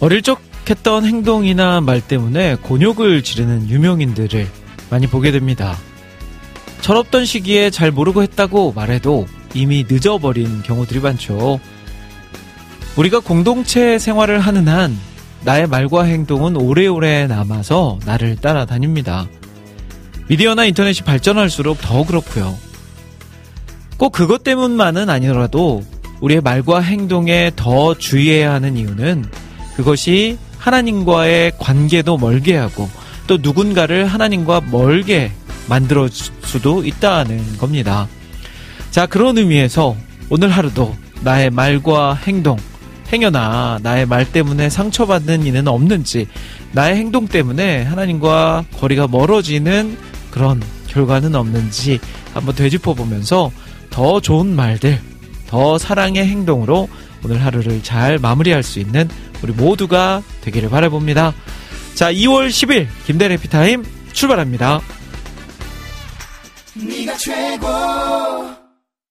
어릴 적 했던 행동이나 말 때문에 곤욕을 지르는 유명인들을 많이 보게 됩니다. 철없던 시기에 잘 모르고 했다고 말해도 이미 늦어버린 경우들이 많죠. 우리가 공동체 생활을 하는 한 나의 말과 행동은 오래오래 남아서 나를 따라다닙니다. 미디어나 인터넷이 발전할수록 더 그렇고요. 꼭 그것 때문만은 아니더라도 우리의 말과 행동에 더 주의해야 하는 이유는 그것이 하나님과의 관계도 멀게 하고 또 누군가를 하나님과 멀게 만들어 줄 수도 있다는 겁니다. 자, 그런 의미에서 오늘 하루도 나의 말과 행동, 행여나 나의 말 때문에 상처받는 이는 없는지, 나의 행동 때문에 하나님과 거리가 멀어지는 그런 결과는 없는지 한번 되짚어 보면서 더 좋은 말들, 더 사랑의 행동으로 오늘 하루를 잘 마무리할 수 있는 우리 모두가 되기를 바라봅니다. 자, 2월 10일 김대래 피타임 출발합니다. 네가 최고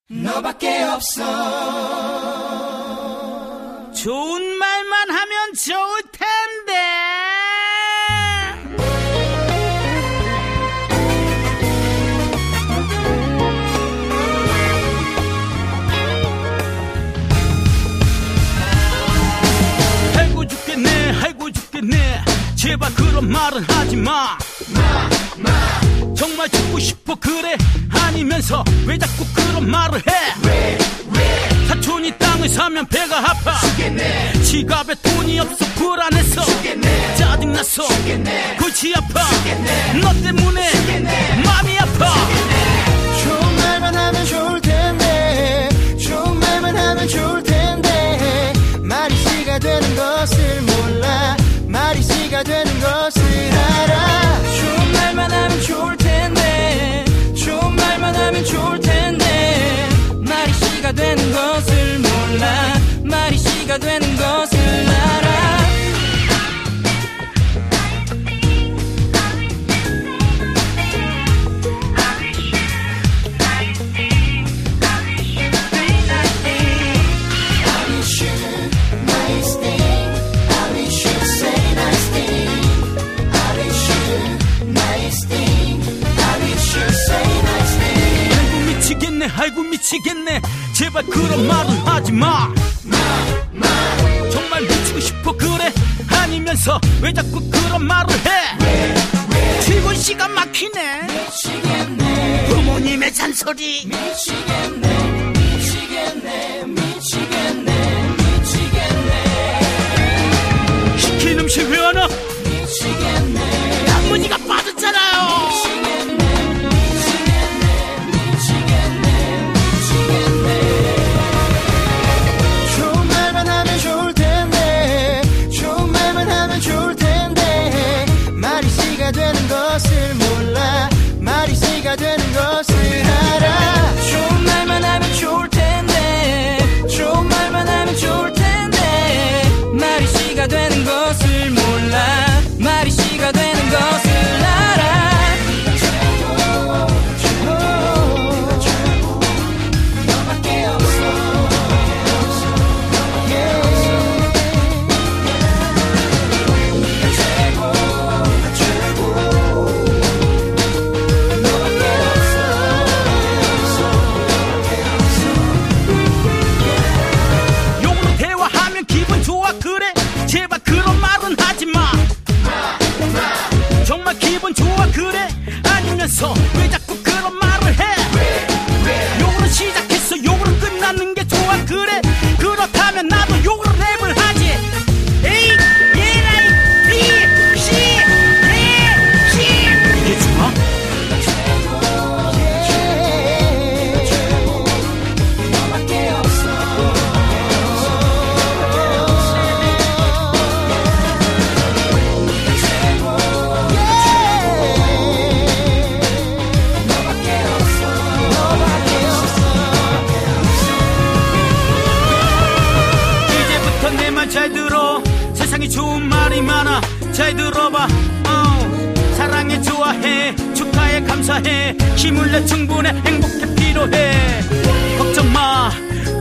너밖에 없어 좋은 말만 하면 좋을 텐 제발 그런 말은 하지 마. 정말 죽고 싶어 그래? 아니면서 왜 자꾸 그런 말을 해? 사촌이 땅을 사면 배가 아파. 지갑에 돈이 없어 불안해서. 짜증나서. 골치 아파. 너 때문에. 마음이 아파. 좋은 말만 하면 좋을 텐데. 좋은 말만 하면 좋을 텐데. 말이 씨가 되는 것을 씨가 되는 것을 알아. 좋은 말만 하면 좋을 텐데 좋은 말만 하면 좋을 텐데. 말이 씨가 되는 것을 몰라. 말이 씨가 되는 것을 알아 미치겠네. 아이고 미치겠네. 제발 그런 말은 하지 마. 정말 미치고 싶어 그래. 아니면서 왜 자꾸 그런 말을 해? 출근 시간 막히네. 부모님의 잔소리. 시킨 음식 왜안 와? 단무지가 빠졌잖아요 해. 힘을 내 충분해. 행복해 필요해. 걱정 마.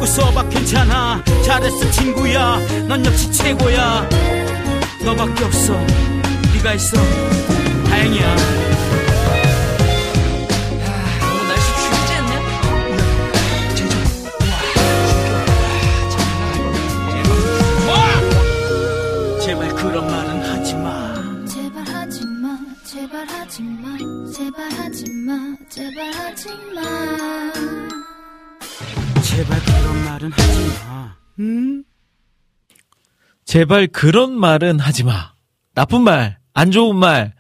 웃어봐 괜찮아. 잘했어 친구야. 넌 역시 최고야. 너밖에 없어. 네가 있어. 다행이야 제발 그런 말은 하지 마. 나쁜 말, 안 좋은 말,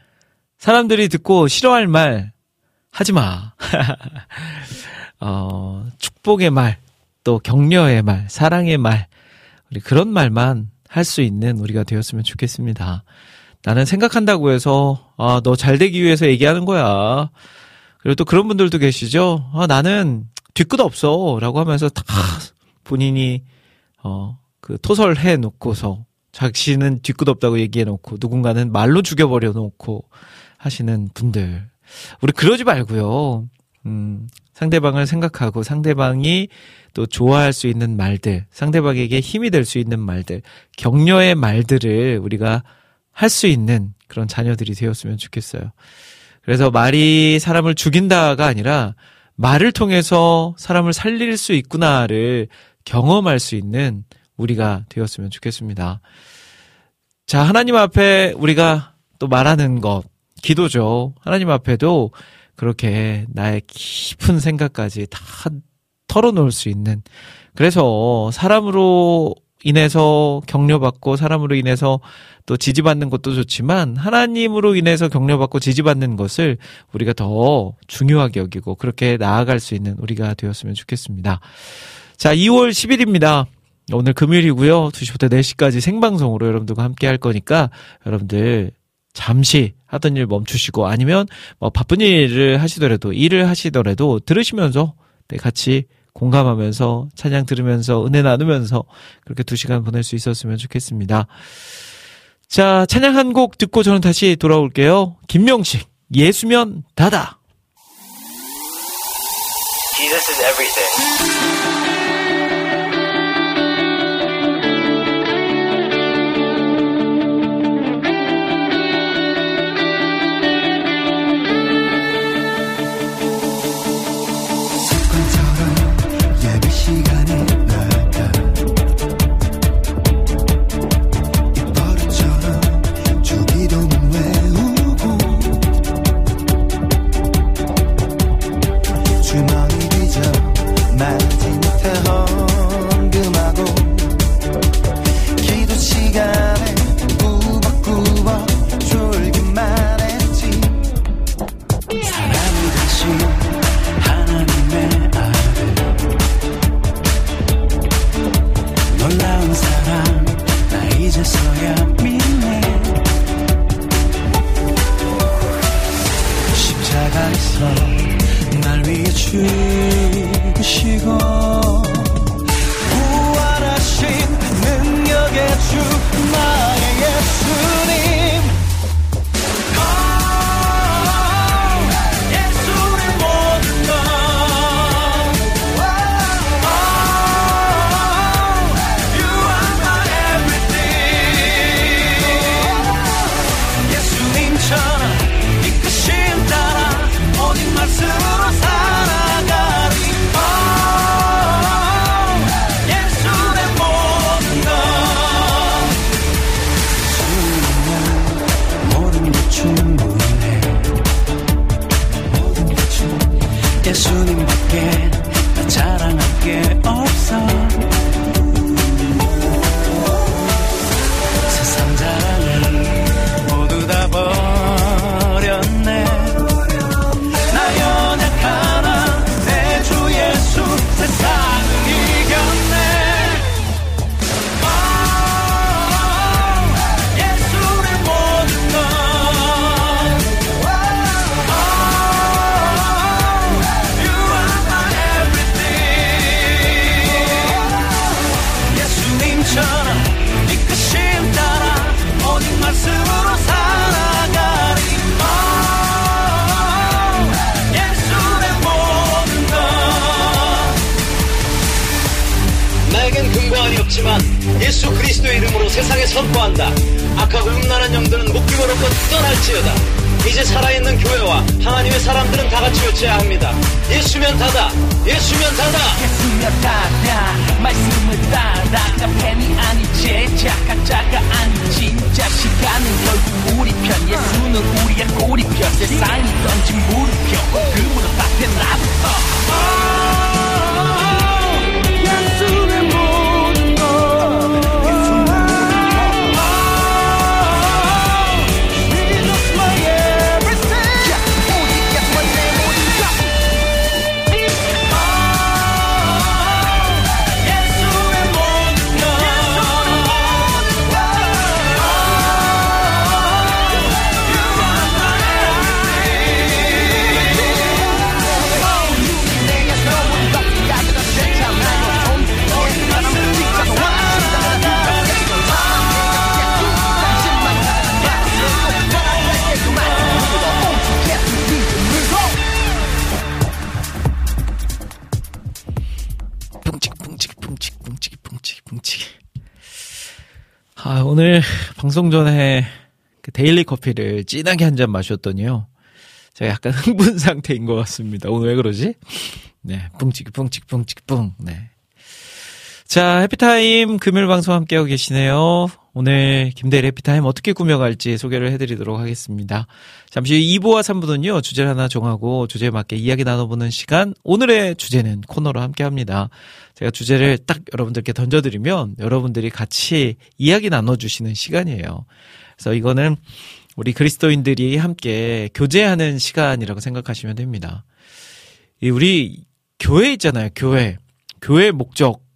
사람들이 듣고 싫어할 말 하지 마. 어, 축복의 말, 또 격려의 말, 사랑의 말, 우리 그런 말만 할 수 있는 우리가 되었으면 좋겠습니다. 나는 생각한다고 해서, 아, 너 잘 되기 위해서 얘기하는 거야. 그리고 또 그런 분들도 계시죠? 아, 나는 뒤끝 없어. 라고 하면서 다 본인이, 어, 그 토설해 놓고서 자신은 뒤끝 없다고 얘기해 놓고 누군가는 말로 죽여버려 놓고 하시는 분들. 우리 그러지 말고요. 음, 상대방을 생각하고 상대방이 또 좋아할 수 있는 말들, 상대방에게 힘이 될 수 있는 말들, 격려의 말들을 우리가 할 수 있는 그런 자녀들이 되었으면 좋겠어요. 그래서 말이 사람을 죽인다가 아니라 말을 통해서 사람을 살릴 수 있구나를 경험할 수 있는 우리가 되었으면 좋겠습니다. 자, 하나님 앞에 우리가 또 말하는 것, 기도죠. 하나님 앞에도 그렇게 나의 깊은 생각까지 다 털어놓을 수 있는. 그래서 사람으로 인해서 격려받고 사람으로 인해서 또 지지받는 것도 좋지만 하나님으로 인해서 격려받고 지지받는 것을 우리가 더 중요하게 여기고 그렇게 나아갈 수 있는 우리가 되었으면 좋겠습니다. 자, 2월 10일입니다. 오늘 금요일이고요. 2시부터 4시까지 생방송으로 여러분들과 함께 할 거니까 여러분들 잠시 하던 일 멈추시고 아니면 뭐 바쁜 일을 하시더라도 일을 하시더라도 들으시면서 네, 같이 공감하면서 찬양 들으면서 은혜 나누면서 그렇게 두 시간 보낼 수 있었으면 좋겠습니다. 자, 찬양 한 곡 듣고 저는 다시 돌아올게요. 김명식, 예수면 다다. Jesus is everything. 위 이름으로 세상에 선포한다. 악하고 음란한 영들은 목숨으로껏 떠날지어다. 이제 살아있는 교회와 하나님의 사람들은 다 같이 외쳐야 합니다. 예수면 다다. 예수면 다다. 예수면 다다 방송 전에 그 daily 커피를 진하게 한 잔 마셨더니요 제가 약간 흥분 상태인 것 같습니다 오늘 왜 그러지? 네 뿡치기 뿡치기 뿡치기 뿡 네 자, 해피타임 금요일 방송 함께하고 계시네요. 오늘 김대일의 해피타임 어떻게 꾸며갈지 소개를 해드리도록 하겠습니다. 잠시 후 2부와 3부는요, 주제를 하나 정하고 주제에 맞게 이야기 나눠보는 시간. 오늘의 주제는 코너로 함께 합니다. 제가 주제를 딱 여러분들께 던져드리면 여러분들이 같이 이야기 나눠주시는 시간이에요. 그래서 이거는 우리 그리스도인들이 함께 교제하는 시간이라고 생각하시면 됩니다. 이 우리 교회 있잖아요, 교회. 교회 목적.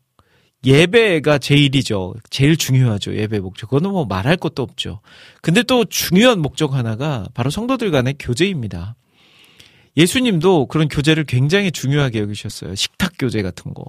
예배가 제일이죠. 제일 중요하죠. 예배 목적. 그거는 뭐 말할 것도 없죠. 근데 또 중요한 목적 하나가 바로 성도들 간의 교제입니다. 예수님도 그런 교제를 굉장히 중요하게 여기셨어요. 식탁 교제 같은 거.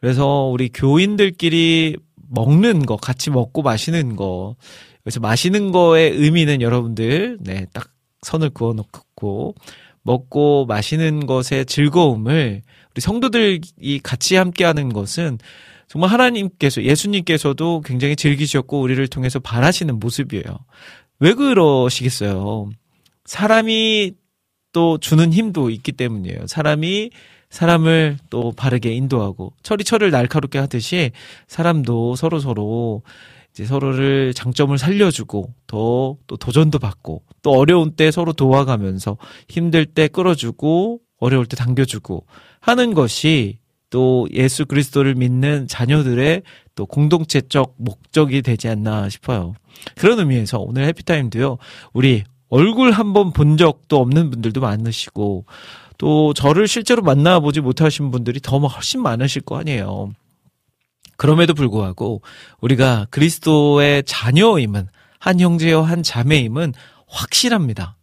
그래서 우리 교인들끼리 먹는 거, 같이 먹고 마시는 거. 그래서 마시는 거의 의미는 여러분들, 네, 딱 선을 그어 놓고, 먹고 마시는 것의 즐거움을 우리 성도들이 같이 함께 하는 것은 정말 하나님께서, 예수님께서도 굉장히 즐기셨고, 우리를 통해서 바라시는 모습이에요. 왜 그러시겠어요? 사람이 또 주는 힘도 있기 때문이에요. 사람이 사람을 또 바르게 인도하고, 철이 철을 날카롭게 하듯이 사람도 서로 서로 이제 서로를 장점을 살려주고, 더 또 도전도 받고, 또 어려운 때 서로 도와가면서 힘들 때 끌어주고, 어려울 때 당겨주고 하는 것이 또 예수 그리스도를 믿는 자녀들의 또 공동체적 목적이 되지 않나 싶어요. 그런 의미에서 오늘 해피타임도요, 우리 얼굴 한번 본 적도 없는 분들도 많으시고, 또 저를 실제로 만나보지 못하신 분들이 더 훨씬 많으실 거 아니에요. 그럼에도 불구하고 우리가 그리스도의 자녀임은, 한 형제여 한 자매임은 확실합니다.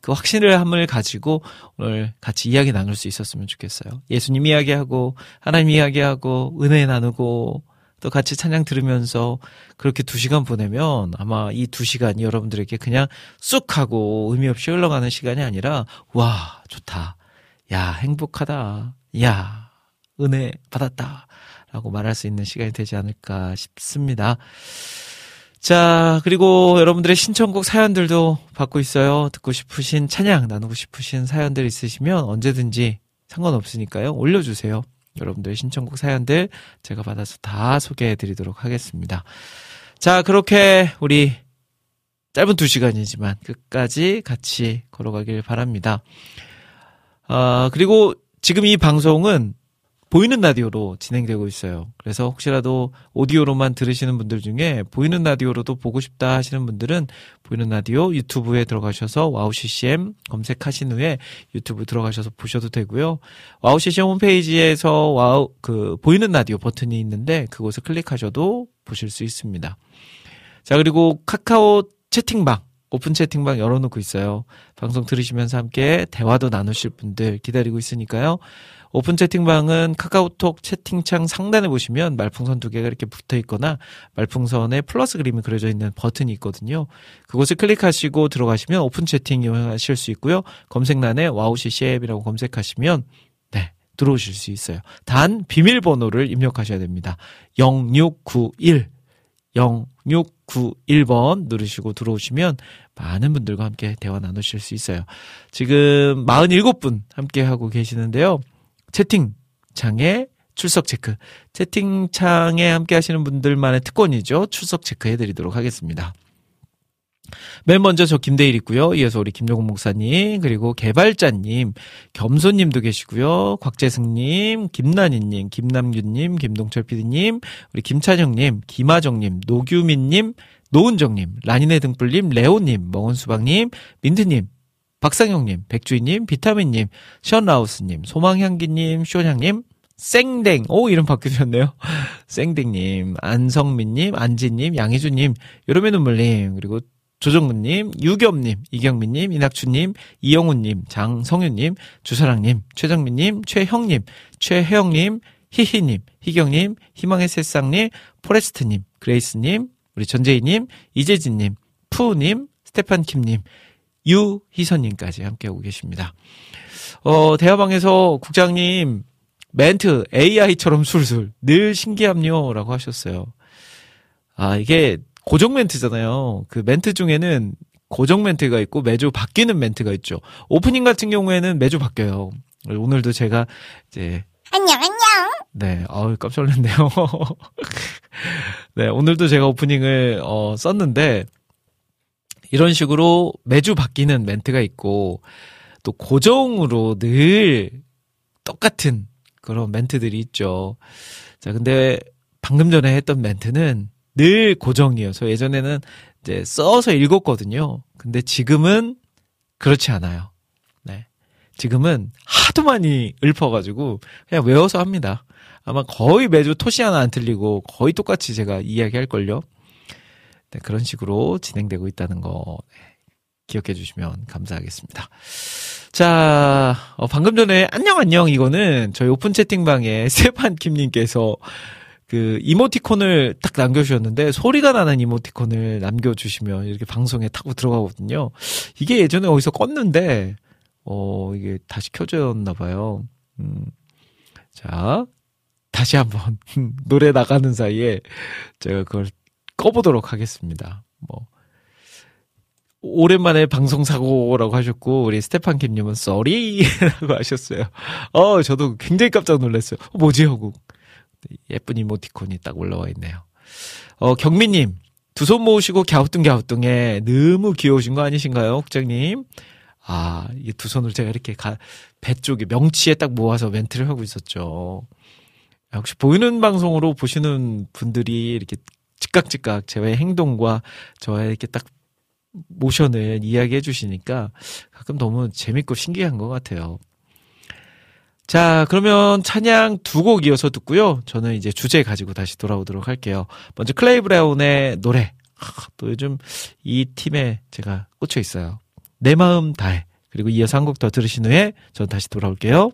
네. 그 확신을 함을 가지고 오늘 같이 이야기 나눌 수 있었으면 좋겠어요. 예수님 이야기하고 하나님 이야기하고 은혜 나누고 또 같이 찬양 들으면서 그렇게 두 시간 보내면 아마 이 두 시간이 여러분들에게 그냥 쑥 하고 의미 없이 흘러가는 시간이 아니라 와 좋다. 야 행복하다. 야 은혜 받았다. 라고 말할 수 있는 시간이 되지 않을까 싶습니다. 자, 그리고 여러분들의 신청곡 사연들도 받고 있어요. 듣고 싶으신 찬양, 나누고 싶으신 사연들 있으시면 언제든지 상관없으니까요. 올려주세요. 여러분들의 신청곡 사연들 제가 받아서 다 소개해 드리도록 하겠습니다. 자, 그렇게 우리 짧은 두 시간이지만 끝까지 같이 걸어가길 바랍니다. 아, 그리고 지금 이 방송은 보이는 라디오로 진행되고 있어요. 그래서 혹시라도 오디오로만 들으시는 분들 중에 보이는 라디오로도 보고 싶다 하시는 분들은 보이는 라디오 유튜브에 들어가셔서 와우 CCM 검색하신 후에 유튜브 들어가셔서 보셔도 되고요. 와우 CCM 홈페이지에서 와우 그 보이는 라디오 버튼이 있는데 그곳을 클릭하셔도 보실 수 있습니다. 자, 그리고 카카오 채팅방 오픈 채팅방 열어놓고 있어요. 방송 들으시면서 함께 대화도 나누실 분들 기다리고 있으니까요. 오픈 채팅방은 카카오톡 채팅창 상단에 보시면 말풍선 두 개가 이렇게 붙어 있거나 말풍선에 플러스 그림이 그려져 있는 버튼이 있거든요. 그곳을 클릭하시고 들어가시면 오픈 채팅 이용하실 수 있고요. 검색란에 와우 CCM이라고 검색하시면 네, 들어오실 수 있어요. 단 비밀번호를 입력하셔야 됩니다. 0691 0691번 누르시고 들어오시면 많은 분들과 함께 대화 나누실 수 있어요. 지금 47분 함께 하고 계시는데요. 채팅창에 출석 체크. 채팅창에 함께 하시는 분들만의 특권이죠. 출석 체크 해드리도록 하겠습니다. 맨 먼저 저 김대일 있고요. 이어서 우리 김종국 목사님, 그리고 개발자님, 겸손님도 계시고요. 곽재승님, 김난희님, 김남균님, 김동철 PD님, 우리 김찬영님, 김하정님, 노규민님, 노은정님, 라니네 등불님, 레오님, 먹은수박님, 민트님, 박상영님, 백주희님, 비타민님, 션라우스님, 소망향기님, 쇼냥님, 쌩댕, 오, 이름 바뀌셨네요. 쌩댕님, 안성민님, 안지님, 양희주님, 여름의 눈물님, 그리고 조정근님, 유겸님, 이경민님, 이낙주님, 이영훈님, 장성윤님, 주사랑님, 최정민님, 최형님, 최혜영님, 희희님, 희경님, 희망의 새싹님, 포레스트님, 그레이스님, 우리 전재희님, 이재진님, 푸우님, 스테판킴님, 유희선님까지 함께하고 계십니다. 어, 대화방에서 국장님, 멘트 AI처럼 술술 늘 신기함요 라고 하셨어요. 아, 이게 고정 멘트잖아요. 그 멘트 중에는 고정 멘트가 있고 매주 바뀌는 멘트가 있죠. 오프닝 같은 경우에는 매주 바뀌어요. 오늘도 제가 이제 안녕 안녕 네, 어우 깜짝 놀랐네요. 네, 오늘도 제가 오프닝을 어, 썼는데 이런 식으로 매주 바뀌는 멘트가 있고 또 고정으로 늘 똑같은 그런 멘트들이 있죠. 자, 근데 방금 전에 했던 멘트는 늘 고정이어서 예전에는 이제 써서 읽었거든요. 근데 지금은 그렇지 않아요. 네. 지금은 하도 많이 읊어가지고 그냥 외워서 합니다. 아마 거의 매주 토시 하나 안 틀리고 거의 똑같이 제가 이야기할걸요. 네, 그런 식으로 진행되고 있다는 거 네, 기억해 주시면 감사하겠습니다. 자, 어, 방금 전에 안녕 안녕 이거는 저희 오픈 채팅방에 세판 김님께서 그 이모티콘을 딱 남겨주셨는데 소리가 나는 이모티콘을 남겨주시면 이렇게 방송에 타고 들어가거든요. 이게 예전에 어디서 껐는데 어 이게 다시 켜졌나 봐요. 음. 자 다시 한번 노래 나가는 사이에 제가 그걸 꺼보도록 하겠습니다. 뭐 오랜만에 방송 사고라고 하셨고 우리 스테판 김님은 쏘리라고 하셨어요. 어 저도 굉장히 깜짝 놀랐어요. 어, 뭐지 하고 예쁜 이모티콘이 딱 올라와 있네요. 어, 경미님, 두 손 모으시고 갸우뚱갸우뚱해. 너무 귀여우신 거 아니신가요, 국장님? 아, 이 두 손을 제가 이렇게 가, 배 쪽에 명치에 딱 모아서 멘트를 하고 있었죠. 혹시 보이는 방송으로 보시는 분들이 이렇게 즉각즉각 저의 행동과 저의 이렇게 딱 모션을 이야기해 주시니까 가끔 너무 재밌고 신기한 것 같아요. 자, 그러면 찬양 두 곡 이어서 듣고요. 저는 이제 주제 가지고 다시 돌아오도록 할게요. 먼저 클레이 브라운의 노래. 아, 또 요즘 이 팀에 제가 꽂혀 있어요. 내 마음 다해. 그리고 이어서 한 곡 더 들으신 후에 저는 다시 돌아올게요.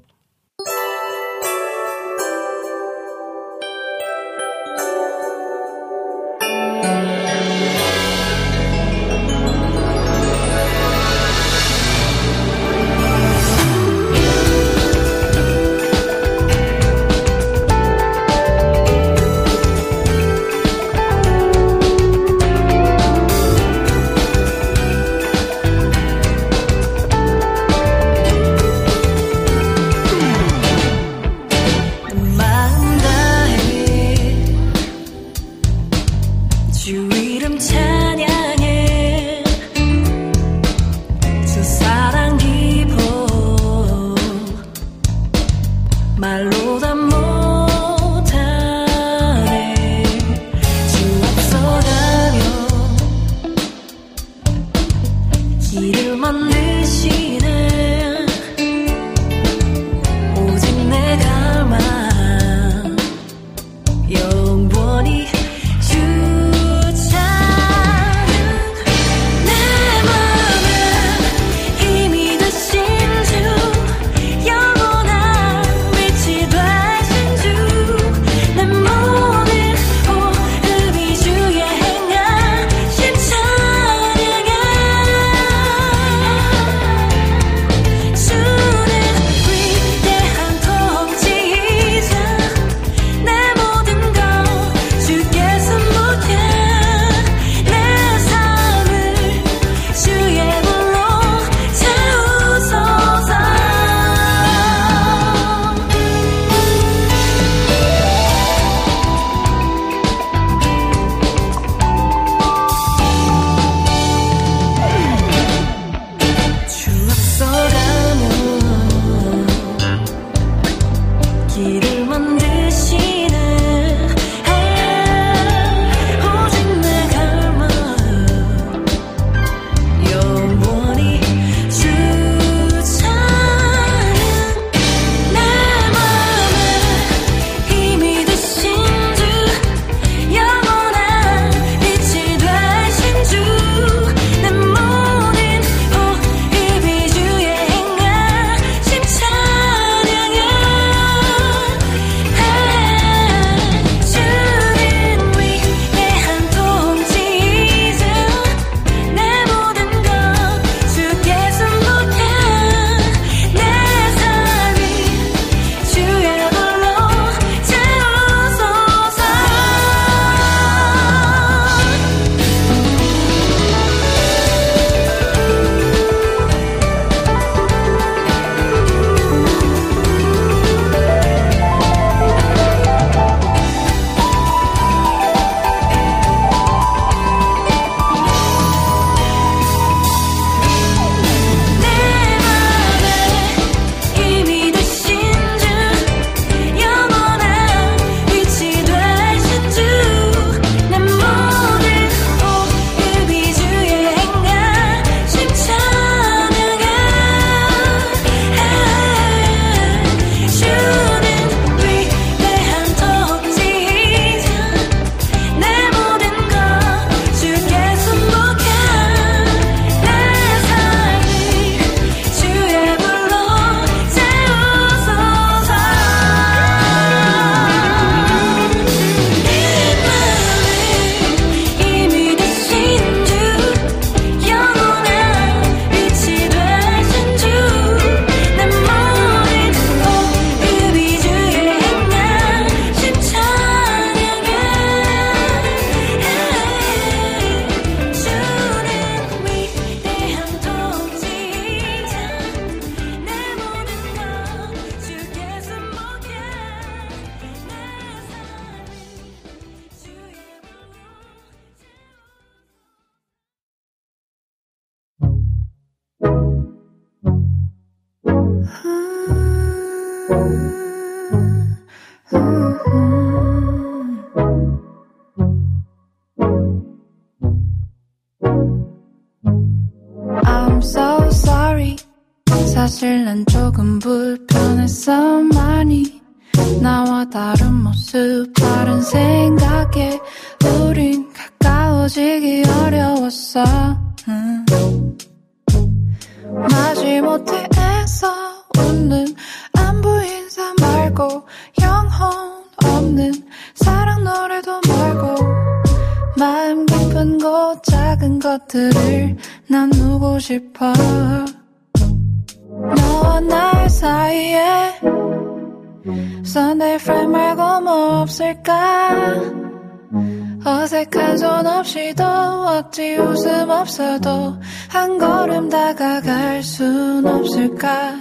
없이도 억지 웃음 없어도 한 걸음 다가갈 순 없을까?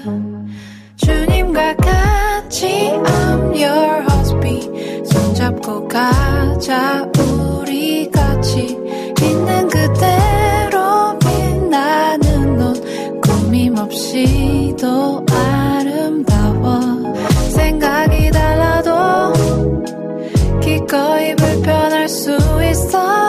주님과 같이 I'm your husband. 손잡고 가자 우리 같이. 있는 그대로 빛나는 옷. 꾸밈 없이도 아름다워. 생각이 달라도 기꺼이 불편할 수 있어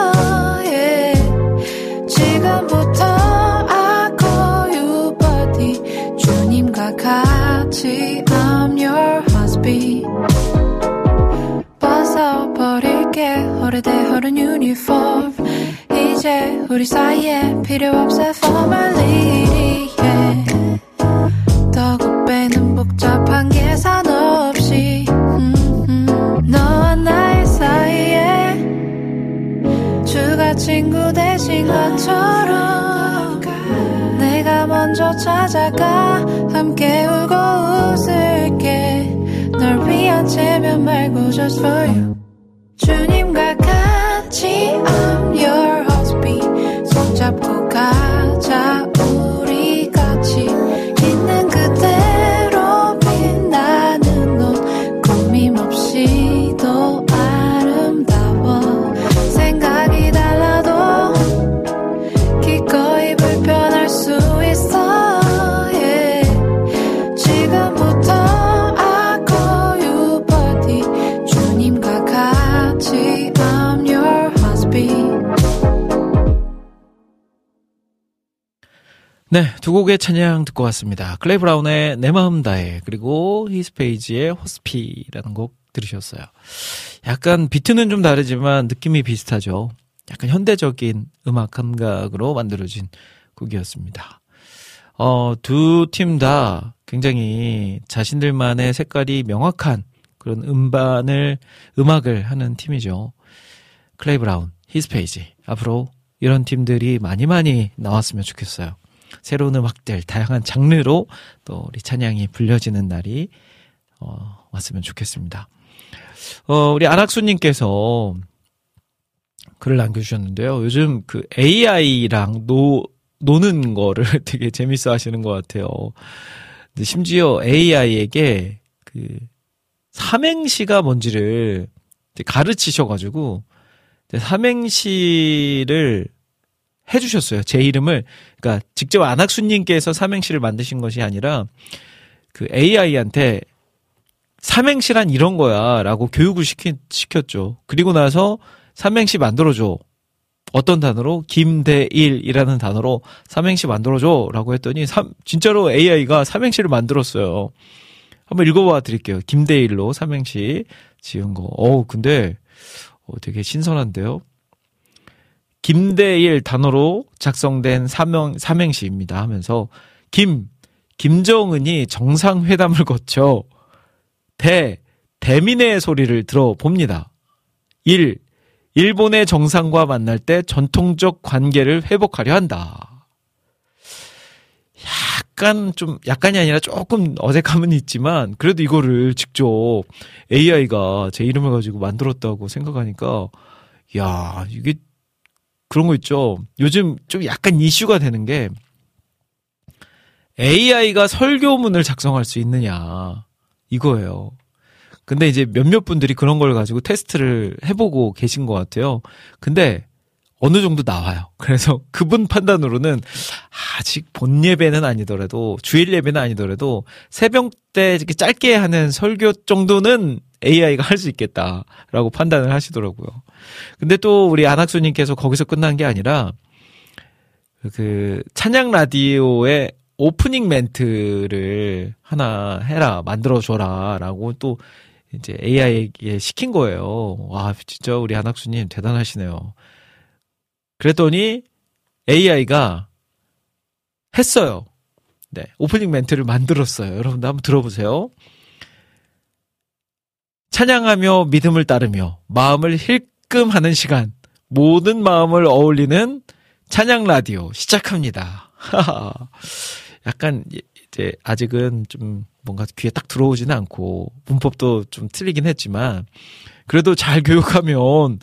같이 I'm your husband. 벗어버릴게. 오래돼 흐른 유니폼 이제 우리 사이에 필요 없어 formality yeah. 더 곱빼는 복잡한 계산 없이. 음, 음. 너와 나의 사이에. 주가 친구 되신 것처럼 먼저 찾아가. 함께 울고 웃을게. 널 위한 체면 말고 just for you. 주님과 같이 I'm your husband. 손잡고 가자 네, 두 곡의 찬양 듣고 왔습니다. 클레이 브라운의 내 마음 다해 그리고 히스페이지의 호스피라는 곡 들으셨어요. 약간 비트는 좀 다르지만 느낌이 비슷하죠. 약간 현대적인 음악 감각으로 만들어진 곡이었습니다. 어, 두 팀 다 굉장히 자신들만의 색깔이 명확한 그런 음반을 음악을 하는 팀이죠. 클레이 브라운, 히스페이지 앞으로 이런 팀들이 많이 많이 나왔으면 좋겠어요. 새로운 음악들, 다양한 장르로 또 우리 찬양이 불려지는 날이 어, 왔으면 좋겠습니다. 어, 우리 안학수님께서 글을 남겨주셨는데요. 요즘 그 AI랑 노, 노는 거를 되게 재밌어 하시는 것 같아요. 심지어 AI에게 그 삼행시가 뭔지를 가르치셔가지고 삼행시를 해주셨어요. 제 이름을 그러니까 직접 안학수님께서 삼행시를 만드신 것이 아니라 그 AI한테 삼행시란 이런 거야라고 교육을 시키, 시켰죠. 그리고 나서 삼행시 만들어줘. 어떤 단어로 김대일이라는 단어로 삼행시 만들어줘라고 했더니 삼, 진짜로 AI가 삼행시를 만들었어요. 한번 읽어봐 드릴게요. 김대일로 삼행시 지은 거. 어우 근데 어, 되게 신선한데요. 김대일 단어로 작성된 삼행, 삼행시입니다 하면서 김 김정은이 정상회담을 거쳐 대 대민의 소리를 들어봅니다. 1. 일본의 정상과 만날 때 전통적 관계를 회복하려 한다. 약간 좀 약간이 아니라 조금 어색함은 있지만 그래도 이거를 직접 AI가 제 이름을 가지고 만들었다고 생각하니까 야 이게 그런 거 있죠. 요즘 좀 약간 이슈가 되는 게 AI가 설교문을 작성할 수 있느냐 이거예요. 근데 이제 몇몇 분들이 그런 걸 가지고 테스트를 해보고 계신 것 같아요. 근데 어느 정도 나와요. 그래서 그분 판단으로는 아직 본 예배는 아니더라도 주일 예배는 아니더라도 새벽 때 이렇게 짧게 하는 설교 정도는 AI가 할 수 있겠다라고 판단을 하시더라고요. 근데 또 우리 안학수님께서 거기서 끝난 게 아니라 그 찬양 라디오에 오프닝 멘트를 하나 해라, 만들어 줘라, 라고 또 이제 AI에게 시킨 거예요. 와, 진짜 우리 안학수님 대단하시네요. 그랬더니 AI가 했어요. 네, 오프닝 멘트를 만들었어요. 여러분들 한번 들어보세요. 찬양하며 믿음을 따르며 마음을 힐끔하는 시간, 모든 마음을 어울리는 찬양 라디오 시작합니다. 약간 이제 아직은 좀 뭔가 귀에 딱 들어오지는 않고 문법도 좀 틀리긴 했지만 그래도 잘 교육하면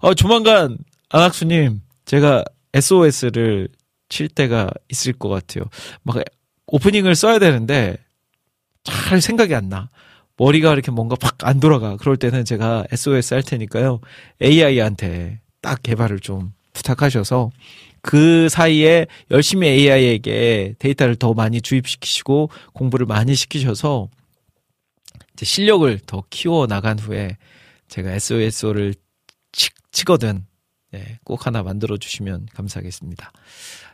어, 조만간 안학수님 제가 SOS를 칠 때가 있을 것 같아요. 막 오프닝을 써야 되는데 잘 생각이 안 나. 머리가 이렇게 뭔가 팍 안 돌아가. 그럴 때는 제가 SOS 할 테니까요. AI한테 딱 개발을 좀 부탁하셔서 그 사이에 열심히 AI에게 데이터를 더 많이 주입시키시고 공부를 많이 시키셔서 이제 실력을 더 키워 나간 후에 제가 SOS를 치, 치거든 네, 꼭 하나 만들어 주시면 감사하겠습니다.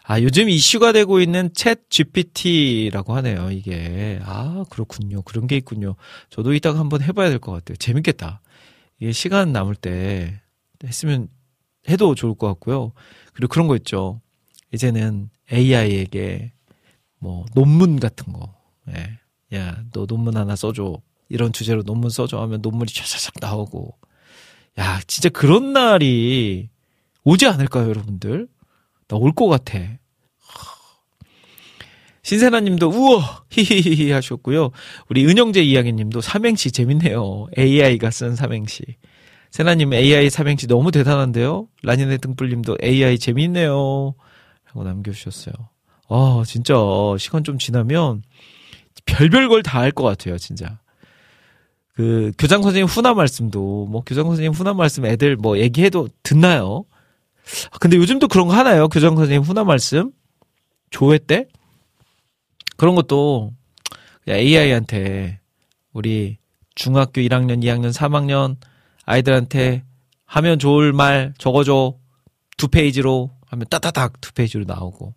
아, 요즘 이슈가 되고 있는 챗 GPT라고 하네요, 이게. 아, 그렇군요. 그런 게 있군요. 저도 이따가 한번 해봐야 될 것 같아요. 재밌겠다. 이게 시간 남을 때 했으면 해도 좋을 것 같고요. 그리고 그런 거 있죠. 이제는 AI에게 뭐 논문 같은 거. 예. 야, 너 논문 하나 써줘. 이런 주제로 논문 써줘 하면 논문이 쫙쫙 나오고. 야, 진짜 그런 날이 오지 않을까요, 여러분들? 나올것 같아. 신세나 님도 우와 히히히히 하셨고요. 우리 은영재 이야기 님도 삼행시 재밌네요. AI가 쓴 삼행시. 세나님 AI 삼행시 너무 대단한데요? 라니네 등불님도 AI 재밌네요. 하고 남겨주셨어요. 아, 진짜, 시간 좀 지나면 별별 걸 다 할 것 같아요, 진짜. 그, 교장 선생님 훈화 말씀도, 뭐, 교장 선생님 훈화 말씀 애들 뭐 얘기해도 듣나요? 아, 근데 요즘도 그런 거 하나요? 교장 선생님 훈화 말씀? 조회 때? 그런 것도 AI한테 우리 중학교 1학년, 2학년, 3학년 아이들한테 하면 좋을 말 적어줘. 두 페이지로 하면 따다닥 두 페이지로 나오고.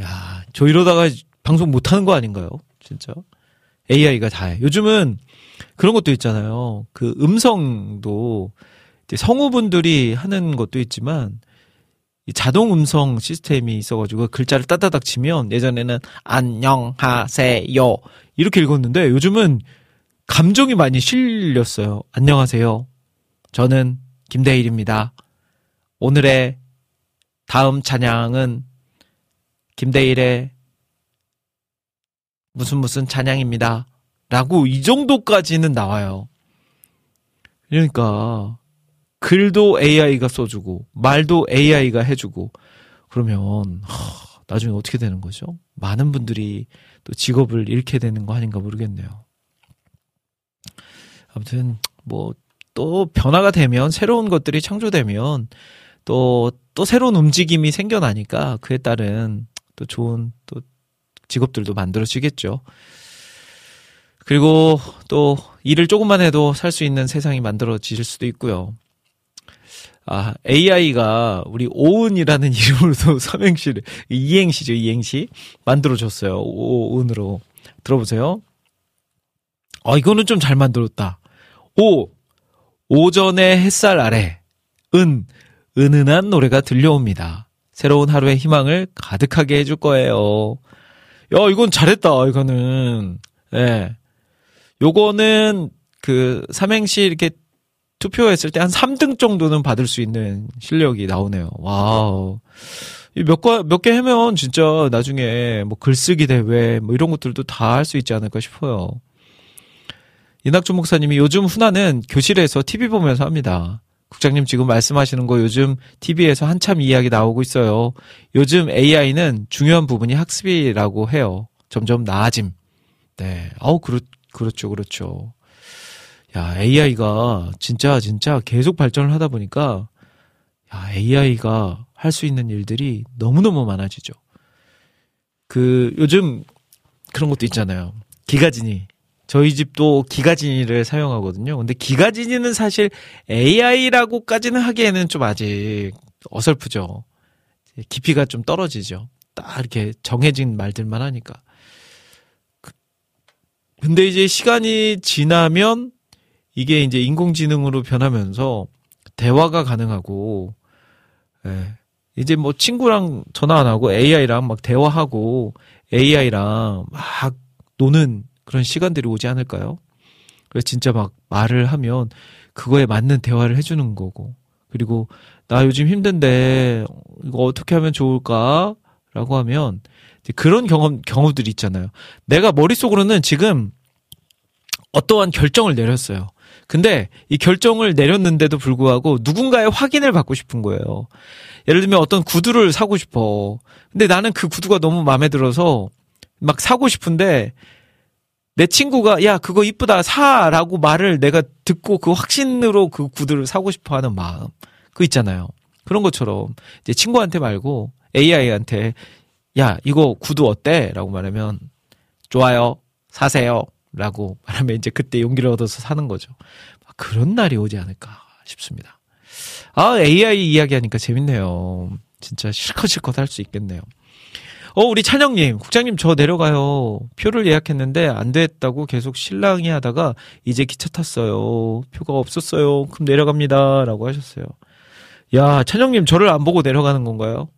야, 저 이러다가 방송 못 하는 거 아닌가요? 진짜. AI가 다 해. 요즘은 그런 것도 있잖아요. 그 음성도 성우분들이 하는 것도 있지만 이 자동 음성 시스템이 있어가지고 글자를 따다닥 치면 예전에는 안녕하세요 이렇게 읽었는데 요즘은 감정이 많이 실렸어요. 안녕하세요. 저는 김대일입니다. 오늘의 다음 찬양은 김대일의 무슨 무슨 찬양입니다. 라고 이 정도까지는 나와요. 그러니까 글도 AI가 써주고 말도 AI가 해주고 그러면 하, 나중에 어떻게 되는 거죠? 많은 분들이 또 직업을 잃게 되는 거 아닌가 모르겠네요. 아무튼 뭐 또 변화가 되면 새로운 것들이 창조되면 또또 새로운 움직임이 생겨나니까 그에 따른 또 좋은 또 직업들도 만들어지겠죠. 그리고 또 일을 조금만 해도 살 수 있는 세상이 만들어질 수도 있고요. 아, AI가 우리 오은이라는 이름으로도 삼행시를, 이행시죠, 이행시. 만들어줬어요. 오은으로. 들어보세요. 아, 이거는 좀 잘 만들었다. 오, 오전의 햇살 아래, 은, 은은한 노래가 들려옵니다. 새로운 하루의 희망을 가득하게 해줄 거예요. 야, 이건 잘했다, 이거는. 예. 네. 요거는 그 삼행시 이렇게 투표했을 때 한 3등 정도는 받을 수 있는 실력이 나오네요. 와우. 몇, 몇개 하면 진짜 나중에 뭐 글쓰기 대회 뭐 이런 것들도 다 할 수 있지 않을까 싶어요. 이낙준 목사님이 요즘 훈화는 교실에서 TV 보면서 합니다. 국장님 지금 말씀하시는 거 요즘 TV에서 한참 이야기 나오고 있어요. 요즘 AI는 중요한 부분이 학습이라고 해요. 점점 나아짐. 네. 아우, 그렇, 그렇죠, 그렇죠. 야, AI가 진짜, 진짜 계속 발전을 하다 보니까, 야, AI가 할 수 있는 일들이 너무너무 많아지죠. 그, 요즘 그런 것도 있잖아요. 기가진이. 저희 집도 기가진이를 사용하거든요. 근데 기가진이는 사실 AI라고까지는 하기에는 좀 아직 어설프죠. 깊이가 좀 떨어지죠. 딱 이렇게 정해진 말들만 하니까. 그- 근데 이제 시간이 지나면 이게 이제 인공지능으로 변하면서 대화가 가능하고, 예. 이제 뭐 친구랑 전화 안 하고 AI랑 막 대화하고 AI랑 막 노는 그런 시간들이 오지 않을까요? 그래서 진짜 막 말을 하면 그거에 맞는 대화를 해주는 거고. 그리고 나 요즘 힘든데 이거 어떻게 하면 좋을까? 라고 하면 이제 그런 경험, 경우들이 있잖아요. 내가 머릿속으로는 지금 어떠한 결정을 내렸어요. 근데 이 결정을 내렸는데도 불구하고 누군가의 확인을 받고 싶은 거예요. 예를 들면 어떤 구두를 사고 싶어. 근데 나는 그 구두가 너무 마음에 들어서 막 사고 싶은데 내 친구가 야 그거 이쁘다 사라고 말을 내가 듣고 그 확신으로 그 구두를 사고 싶어 하는 마음 그 있잖아요. 그런 것처럼 이제 친구한테 말고 AI한테 야 이거 구두 어때?라고 말하면 좋아요 사세요 라고 말하면 이제 그때 용기를 얻어서 사는 거죠. 그런 날이 오지 않을까 싶습니다. 아, AI 이야기 하니까 재밌네요. 진짜 실컷 실컷 할 수 있겠네요. 어, 우리 찬영님, 국장님 저 내려가요. 표를 예약했는데 안 됐다고 계속 실랑이 하다가 이제 기차 탔어요. 표가 없었어요. 그럼 내려갑니다. 라고 하셨어요. 야, 찬영님 저를 안 보고 내려가는 건가요?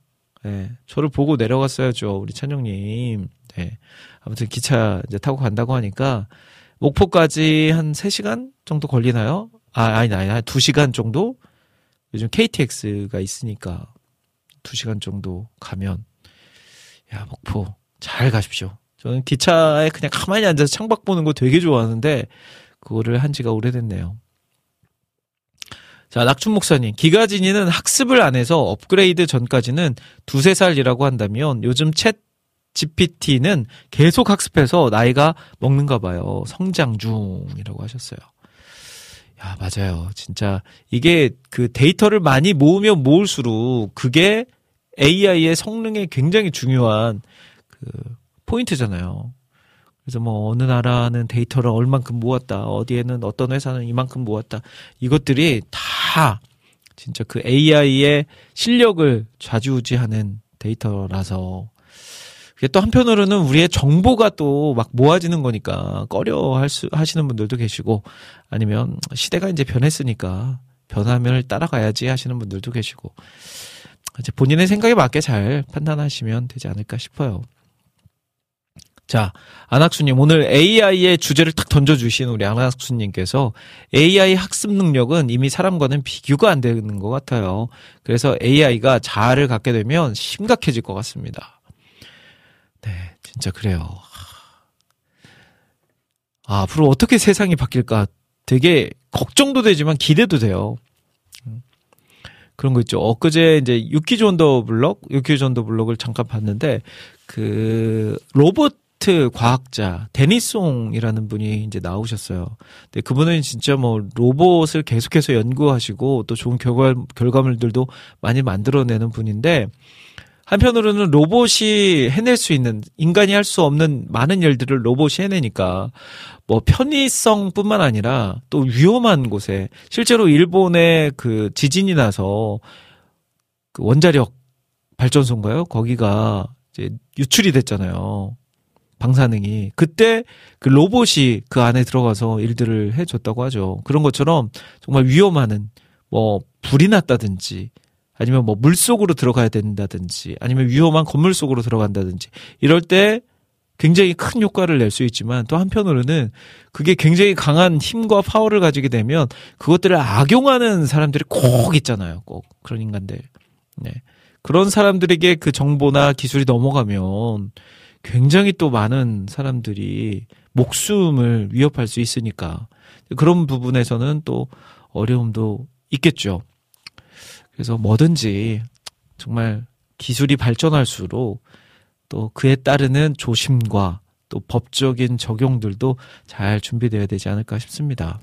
네, 저를 보고 내려갔어야죠. 우리 찬영님. 네. 아무튼 기차 이제 타고 간다고 하니까 목포까지 한 3시간 정도 걸리나요? 아, 아니, 아니, 한 2시간 정도? 요즘 KTX가 있으니까 2시간 정도 가면 야, 목포 잘 가십시오. 저는 기차에 그냥 가만히 앉아서 창밖 보는 거 되게 좋아하는데 그거를 한 지가 오래됐네요. 자, 낙춘 목사님. 기가진이는 학습을 안 해서 업그레이드 전까지는 두세 살이라고 한다면 요즘 챗 GPT는 계속 학습해서 나이가 먹는가 봐요. 성장 중이라고 하셨어요. 야, 맞아요. 진짜 이게 그 데이터를 많이 모으면 모을수록 그게 AI의 성능에 굉장히 중요한 그 포인트잖아요. 그래서 뭐 어느 나라는 데이터를 얼만큼 모았다. 어디에는 어떤 회사는 이만큼 모았다. 이것들이 다 진짜 그 AI의 실력을 좌지우지하는 데이터라서 그게 또 한편으로는 우리의 정보가 또 막 모아지는 거니까 꺼려 할 수, 하시는 분들도 계시고 아니면 시대가 이제 변했으니까 변함을 따라가야지 하시는 분들도 계시고 이제 본인의 생각에 맞게 잘 판단하시면 되지 않을까 싶어요. 자, 안학수님, 오늘 AI의 주제를 탁 던져주신 우리 안학수님께서 AI 학습 능력은 이미 사람과는 비교가 안 되는 것 같아요. 그래서 AI가 자아를 갖게 되면 심각해질 것 같습니다. 네, 진짜 그래요. 아, 앞으로 어떻게 세상이 바뀔까 되게 걱정도 되지만 기대도 돼요. 음. 그런 거 있죠. 엊그제 이제 유퀴즈 온더 블럭, 유퀴즈 온더 블럭을 잠깐 봤는데 그 로봇 과학자 데니스 홍이라는 분이 이제 나오셨어요. 근데 그분은 진짜 뭐 로봇을 계속해서 연구하시고 또 좋은 결과 결과물들도 많이 만들어내는 분인데 한편으로는 로봇이 해낼 수 있는 인간이 할 수 없는 많은 일들을 로봇이 해내니까 뭐 편의성뿐만 아니라 또 위험한 곳에 실제로 일본의 그 지진이 나서 그 원자력 발전소인가요? 거기가 이제 유출이 됐잖아요. 방사능이 그때 그 로봇이 그 안에 들어가서 일들을 해줬다고 하죠. 그런 것처럼 정말 위험한 뭐 불이 났다든지 아니면 뭐 물 속으로 들어가야 된다든지 아니면 위험한 건물 속으로 들어간다든지 이럴 때 굉장히 큰 효과를 낼 수 있지만 또 한편으로는 그게 굉장히 강한 힘과 파워를 가지게 되면 그것들을 악용하는 사람들이 꼭 있잖아요. 꼭 그런 인간들. 네. 그런 사람들에게 그 정보나 기술이 넘어가면 굉장히 또 많은 사람들이 목숨을 위협할 수 있으니까 그런 부분에서는 또 어려움도 있겠죠. 그래서 뭐든지 정말 기술이 발전할수록 또 그에 따르는 조심과 또 법적인 적용들도 잘 준비되어야 되지 않을까 싶습니다.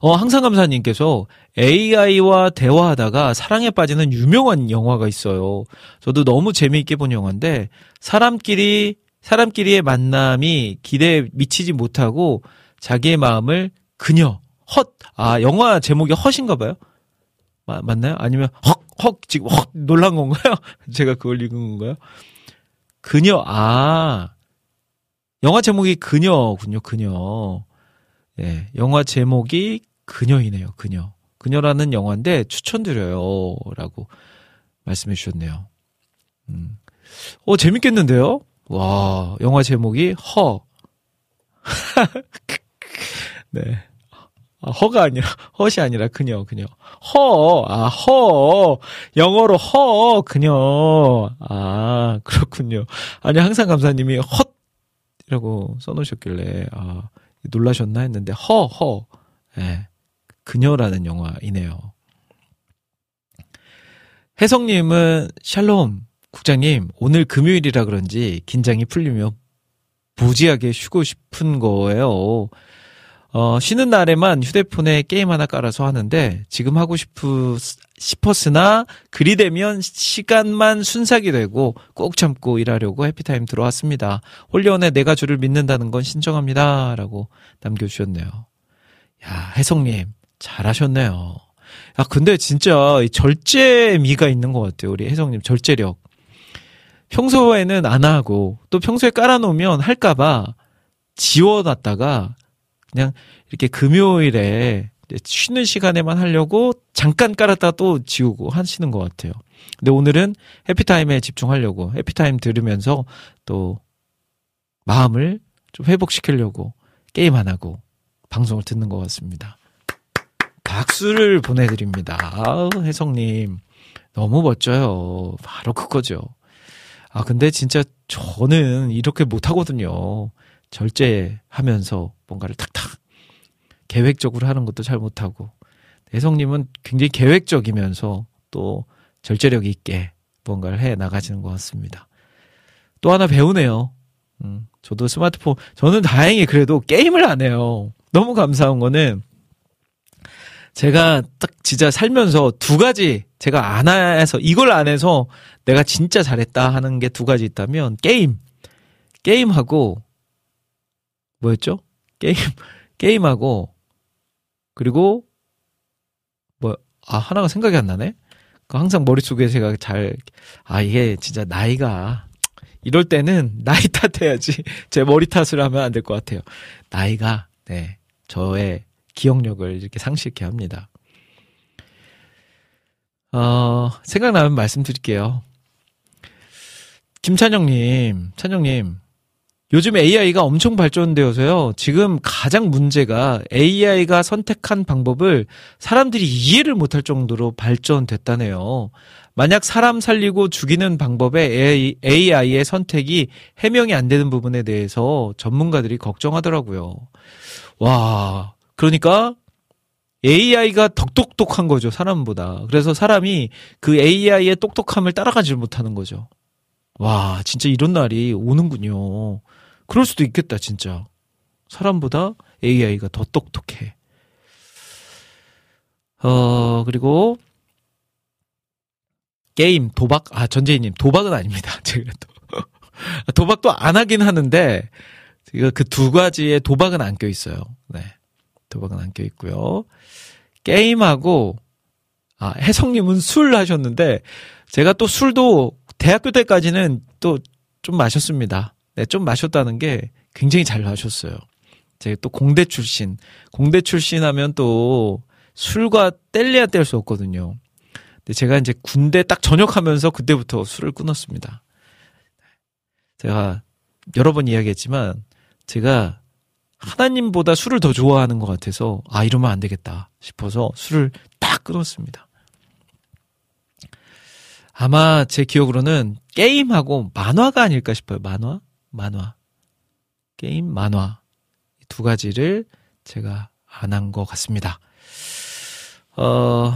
어, 항상 감사님께서 AI와 대화하다가 사랑에 빠지는 유명한 영화가 있어요. 저도 너무 재미있게 본 영화인데, 사람끼리, 사람끼리의 만남이 기대에 미치지 못하고 자기의 마음을 그녀, 헛, 아, 영화 제목이 헛인가 봐요. 마- 맞나요? 아니면 헉, 헉, 지금 헉 놀란 건가요? 제가 그걸 읽은 건가요? 그녀, 아. 영화 제목이 그녀군요, 그녀. 예, 영화 제목이 그녀이네요, 그녀. 그녀라는 영화인데 추천드려요. 라고 말씀해 주셨네요. 음. 어, 재밌겠는데요? 와, 영화 제목이 허. 네. 아, 허가 아니라, 헛이 아니라 그녀, 그녀. 허, 아, 허. 영어로 허, 그녀. 아, 그렇군요. 아니, 항상 감사님이 헛이라고 써놓으셨길래, 아, 놀라셨나 했는데, 허, 허. 예. 그녀라는 영화이네요. 혜성님은, 샬롬, 국장님, 오늘 금요일이라 그런지 긴장이 풀리며 무지하게 쉬고 싶은 거예요. 어, 쉬는 날에만 휴대폰에 게임 하나 깔아서 하는데 지금 하고 싶으, 싶었으나 그리 되면 시간만 순삭이 되고 꼭 참고 일하려고 해피타임 들어왔습니다. 홀리원에 내가 주를 믿는다는 건 신청합니다. 라고 남겨주셨네요. 야, 혜성님, 잘하셨네요. 야, 근데 진짜 이 절제 미가 있는 것 같아요. 우리 혜성님, 절제력. 평소에는 안 하고 또 평소에 깔아놓으면 할까봐 지워놨다가 그냥 이렇게 금요일에 쉬는 시간에만 하려고 잠깐 깔았다 또 지우고 하시는 것 같아요. 근데 오늘은 해피타임에 집중하려고 해피타임 들으면서 또 마음을 좀 회복시키려고 게임 안 하고 방송을 듣는 것 같습니다. 박수를 보내드립니다. 아우, 혜성님. 너무 멋져요. 바로 그거죠. 아, 근데 진짜 저는 이렇게 못하거든요. 절제하면서 뭔가를 탁탁 계획적으로 하는 것도 잘 못하고. 혜성님은 굉장히 계획적이면서 또 절제력 있게 뭔가를 해 나가시는 것 같습니다. 또 하나 배우네요. 음, 저도 스마트폰, 저는 다행히 그래도 게임을 안 해요. 너무 감사한 거는 제가 딱 진짜 살면서 두 가지 제가 안 해서 이걸 안 해서 내가 진짜 잘했다 하는 게 두 가지 있다면 게임 게임하고 뭐였죠? 게임 게임하고 그리고 뭐 아 하나가 생각이 안 나네. 그 항상 머릿속에 제가 잘 아 이게 진짜 나이가 이럴 때는 나이 탓해야지 제 머리 탓을 하면 안 될 것 같아요. 나이가 네 저의 기억력을 이렇게 상실케 합니다. 어, 생각나면 말씀드릴게요. 김찬영님, 찬영님, 요즘 AI가 엄청 발전되어서요, 지금 가장 문제가 AI가 선택한 방법을 사람들이 이해를 못할 정도로 발전됐다네요. 만약 사람 살리고 죽이는 방법에 AI의 선택이 해명이 안 되는 부분에 대해서 전문가들이 걱정하더라고요. 와, 그러니까 AI가 더 똑똑한 거죠, 사람보다. 그래서 사람이 그 AI의 똑똑함을 따라가지 못하는 거죠. 와, 진짜 이런 날이 오는군요. 그럴 수도 있겠다, 진짜. 사람보다 AI가 더 똑똑해. 어, 그리고, 게임, 도박, 아, 전재희님, 도박은 아닙니다. 제가 또. 도박도 안 하긴 하는데, 그 두 가지의 도박은 안 껴 있어요. 네. 도박은 안 껴 있고요. 게임하고 아 혜성님은 술 하셨는데 제가 또 술도 대학교 때까지는 또 좀 마셨습니다. 네, 좀 마셨다는 게 굉장히 잘 마셨어요. 제가 또 공대 출신, 공대 출신 하면 또 술과 뗄래야 뗄 수 없거든요. 근데 제가 이제 군대 딱 전역하면서 그때부터 술을 끊었습니다. 제가 여러 번 이야기했지만 제가 하나님보다 술을 더 좋아하는 것 같아서 아 이러면 안 되겠다 싶어서 술을 딱 끊었습니다. 아마 제 기억으로는 게임하고 만화가 아닐까 싶어요. 만화, 만화, 게임, 만화 이두 가지를 제가 안 한 것 같습니다. 어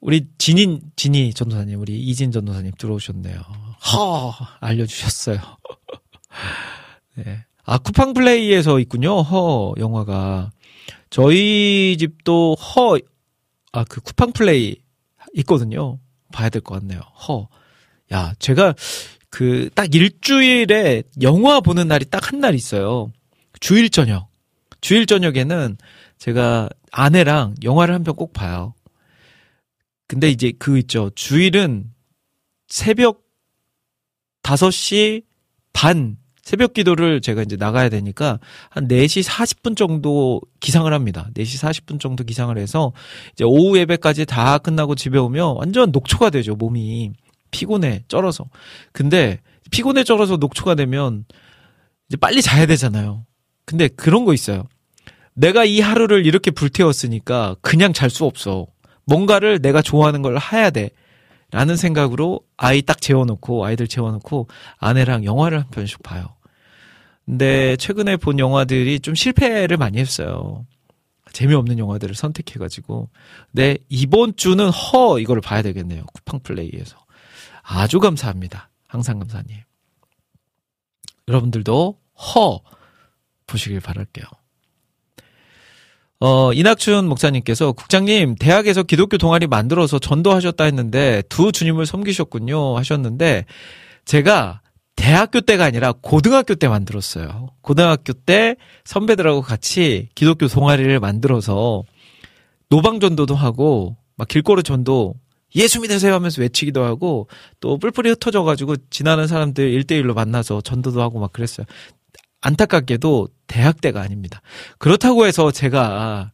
우리 진인 진이 전도사님, 우리 이진 전도사님 들어오셨네요. 허 알려주셨어요. 네. 아, 쿠팡 플레이에서 있군요. 허 영화가. 저희 집도 허, 아, 그 쿠팡 플레이 있거든요. 봐야 될 것 같네요. 허. 야, 제가 그 딱 일주일에 영화 보는 날이 딱 한 날 있어요. 주일 저녁. 주일 저녁에는 제가 아내랑 영화를 한 편 꼭 봐요. 근데 이제 그 있죠. 주일은 새벽 5시 반 새벽 기도를 제가 이제 나가야 되니까 한 4시 40분 정도 기상을 합니다. 4시 40분 정도 기상을 해서 이제 오후 예배까지 다 끝나고 집에 오면 완전 녹초가 되죠, 몸이. 피곤해, 쩔어서. 근데 피곤해 쩔어서 녹초가 되면 이제 빨리 자야 되잖아요. 근데 그런 거 있어요. 내가 이 하루를 이렇게 불태웠으니까 그냥 잘 수 없어. 뭔가를 내가 좋아하는 걸 해야 돼. 라는 생각으로 아이 딱 재워놓고, 아이들 재워놓고 아내랑 영화를 한 편씩 봐요. 근데 최근에 본 영화들이 좀 실패를 많이 했어요. 재미없는 영화들을 선택해가지고. 근데 이번 주는 허, 이거를 봐야 되겠네요. 쿠팡 플레이에서. 아주 감사합니다. 항상 감사님. 여러분들도 허, 보시길 바랄게요. 어, 이낙춘 목사님께서 국장님 대학에서 기독교 동아리 만들어서 전도하셨다 했는데 두 주님을 섬기셨군요 하셨는데 제가 대학교 때가 아니라 고등학교 때 만들었어요. 고등학교 때 선배들하고 같이 기독교 동아리를 만들어서 노방 전도도 하고 막 길거리 전도 예수 믿으세요 하면서 외치기도 하고 또 뿔뿔이 흩어져 가지고 지나는 사람들 일대일로 만나서 전도도 하고 막 그랬어요. 안타깝게도 대학 때가 아닙니다. 그렇다고 해서 제가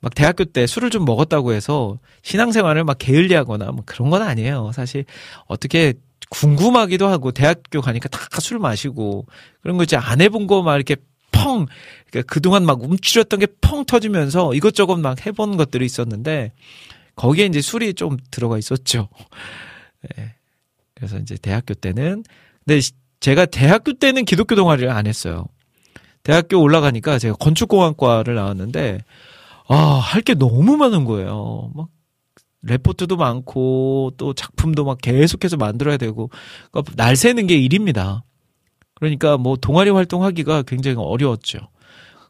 막 대학교 때 술을 좀 먹었다고 해서 신앙생활을 막 게을리하거나 뭐 그런 건 아니에요. 사실 어떻게 궁금하기도 하고 대학교 가니까 다 술 마시고 그런 거 이제 안 해본 거 막 이렇게 펑 그러니까 그동안 막 움츠렸던 게 펑 터지면서 이것저것 막 해본 것들이 있었는데 거기에 이제 술이 좀 들어가 있었죠. 네. 그래서 이제 대학교 때는 근데 제가 대학교 때는 기독교 동아리를 안 했어요. 대학교 올라가니까 제가 건축공학과를 나왔는데 아, 할 게 너무 많은 거예요. 막 레포트도 많고 또 작품도 막 계속해서 만들어야 되고 그러니까 날 새는 게 일입니다. 그러니까 뭐 동아리 활동하기가 굉장히 어려웠죠.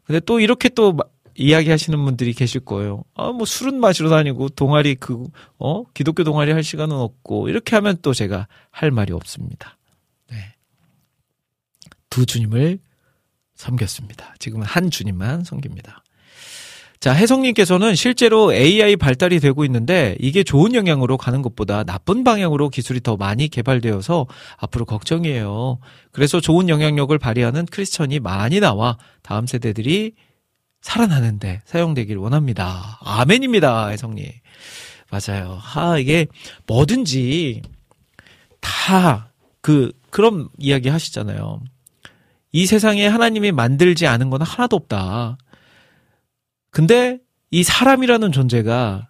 근데 또 이렇게 또 이야기 하시는 분들이 계실 거예요. 아, 뭐 술은 마시러 다니고 동아리 그, 어? 기독교 동아리 할 시간은 없고 이렇게 하면 또 제가 할 말이 없습니다. 네. 두 주님을 섬겼습니다. 지금은 한 주님만 섬깁니다. 자, 혜성님께서는 실제로 AI 발달이 되고 있는데 이게 좋은 영향으로 가는 것보다 나쁜 방향으로 기술이 더 많이 개발되어서 앞으로 걱정이에요. 그래서 좋은 영향력을 발휘하는 크리스천이 많이 나와 다음 세대들이 살아나는데 사용되길 원합니다. 아멘입니다, 혜성님. 맞아요. 하, 이게 뭐든지 다 그, 그런 이야기 하시잖아요. 이 세상에 하나님이 만들지 않은 건 하나도 없다. 근데 이 사람이라는 존재가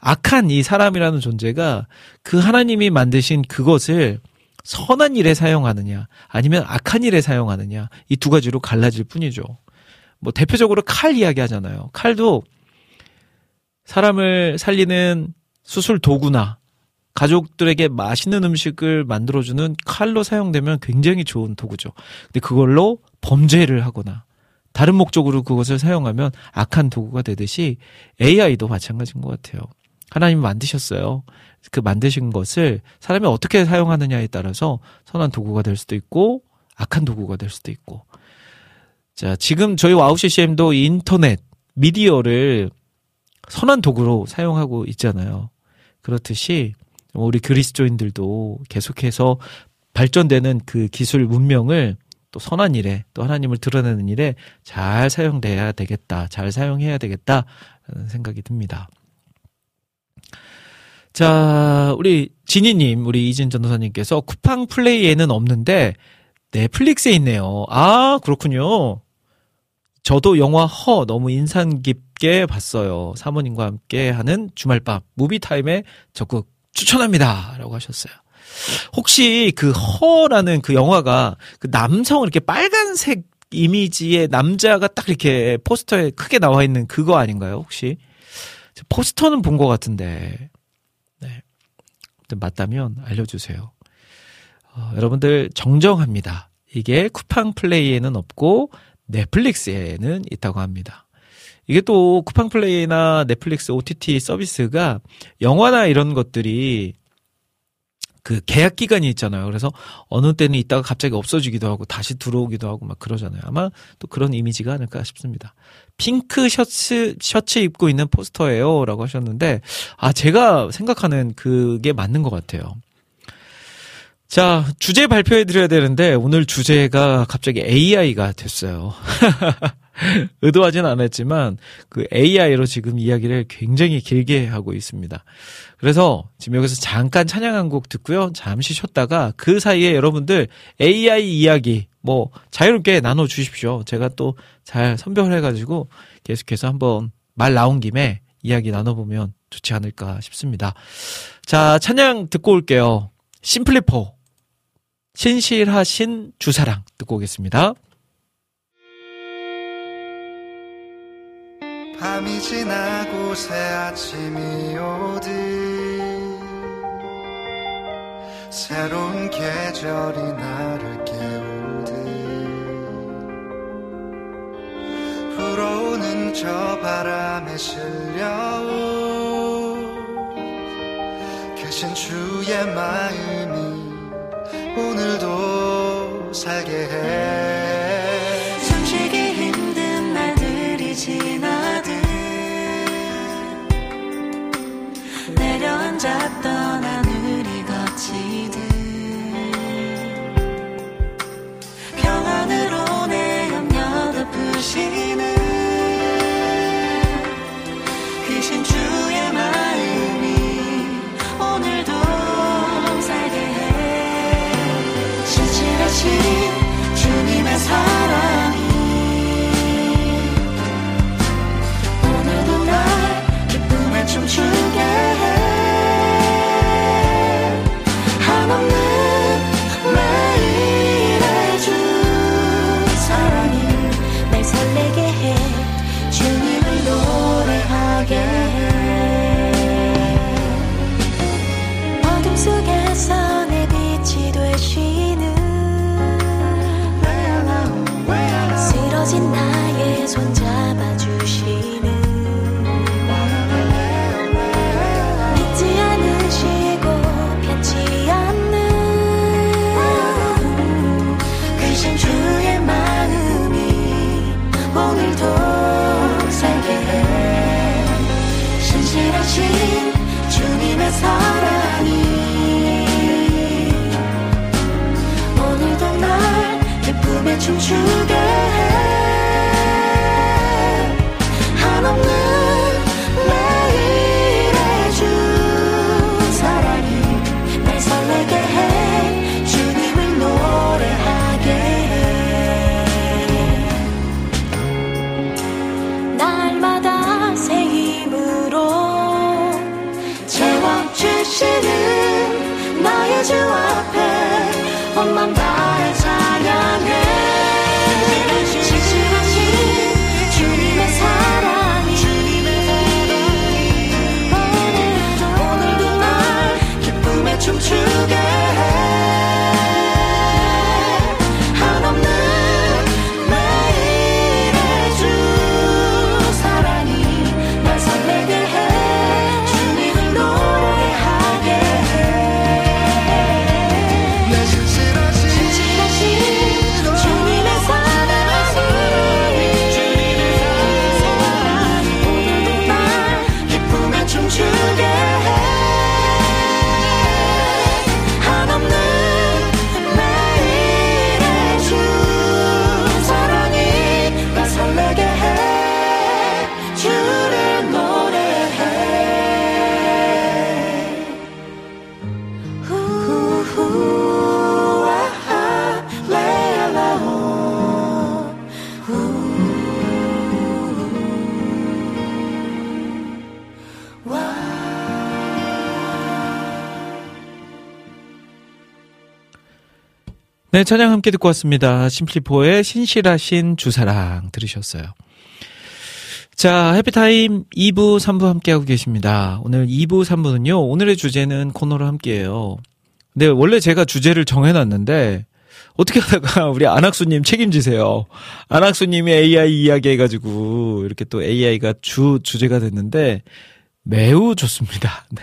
악한 이 사람이라는 존재가 그 하나님이 만드신 그것을 선한 일에 사용하느냐 아니면 악한 일에 사용하느냐 이 두 가지로 갈라질 뿐이죠. 뭐 대표적으로 칼 이야기 하잖아요. 칼도 사람을 살리는 수술 도구나 가족들에게 맛있는 음식을 만들어주는 칼로 사용되면 굉장히 좋은 도구죠. 근데 그걸로 범죄를 하거나 다른 목적으로 그것을 사용하면 악한 도구가 되듯이 AI도 마찬가지인 것 같아요. 하나님이 만드셨어요. 그 만드신 것을 사람이 어떻게 사용하느냐에 따라서 선한 도구가 될 수도 있고 악한 도구가 될 수도 있고. 자, 지금 저희 와우 CCM도 인터넷, 미디어를 선한 도구로 사용하고 있잖아요. 그렇듯이 우리 그리스도인들도 계속해서 발전되는 그 기술 문명을 또 선한 일에 또 하나님을 드러내는 일에 잘 사용돼야 되겠다. 잘 사용해야 되겠다. 라는 생각이 듭니다. 자, 우리 진희님, 우리 이진 전도사님께서 쿠팡 플레이에는 없는데 넷플릭스에 있네요. 아, 그렇군요. 저도 영화 허 너무 인상 깊게 봤어요. 사모님과 함께 하는 주말밤 무비타임에 적극 추천합니다. 라고 하셨어요. 혹시 그 허라는 그 영화가 그 남성 이렇게 빨간색 이미지의 남자가 딱 이렇게 포스터에 크게 나와 있는 그거 아닌가요? 혹시 포스터는 본 것 같은데 네 맞다면 알려주세요. 어, 여러분들 정정합니다. 이게 쿠팡 플레이에는 없고 넷플릭스에는 있다고 합니다. 이게 또 쿠팡 플레이나 넷플릭스 OTT 서비스가 영화나 이런 것들이 그 계약 기간이 있잖아요. 그래서 어느 때는 있다가 갑자기 없어지기도 하고 다시 들어오기도 하고 막 그러잖아요. 아마 또 그런 이미지가 아닐까 싶습니다. 핑크 셔츠 셔츠 입고 있는 포스터예요라고 하셨는데 아 제가 생각하는 그게 맞는 것 같아요. 자, 주제 발표해 드려야 되는데 오늘 주제가 갑자기 AI가 됐어요. 의도하진 않았지만 그 AI로 지금 이야기를 굉장히 길게 하고 있습니다. 그래서 지금 여기서 잠깐 찬양 한 곡 듣고요. 잠시 쉬었다가 그 사이에 여러분들 AI 이야기 뭐 자유롭게 나눠 주십시오. 제가 또 잘 선별해 가지고 계속해서 한번 말 나온 김에 이야기 나눠 보면 좋지 않을까 싶습니다. 자, 찬양 듣고 올게요. 심플리포. 신실하신 주사랑 듣고 오겠습니다. 밤이 지나고 새 아침이 오듯 새로운 계절이 나를 깨우듯 불어오는 저 바람에 실려온 크신 주의 마음이 오늘도 살게 해 네, 찬양 함께 듣고 왔습니다. 심플리포의 신실하신 주사랑 들으셨어요. 자, 해피타임 2부, 3부 함께하고 계십니다. 오늘 2부, 3부는요, 오늘의 주제는 코너로 함께해요. 근데 원래 제가 주제를 정해놨는데, 어떻게 하다가 우리 안학수님 책임지세요. 안학수님이 AI 이야기 해가지고, 이렇게 또 AI가 주, 주제가 됐는데, 매우 좋습니다. 네.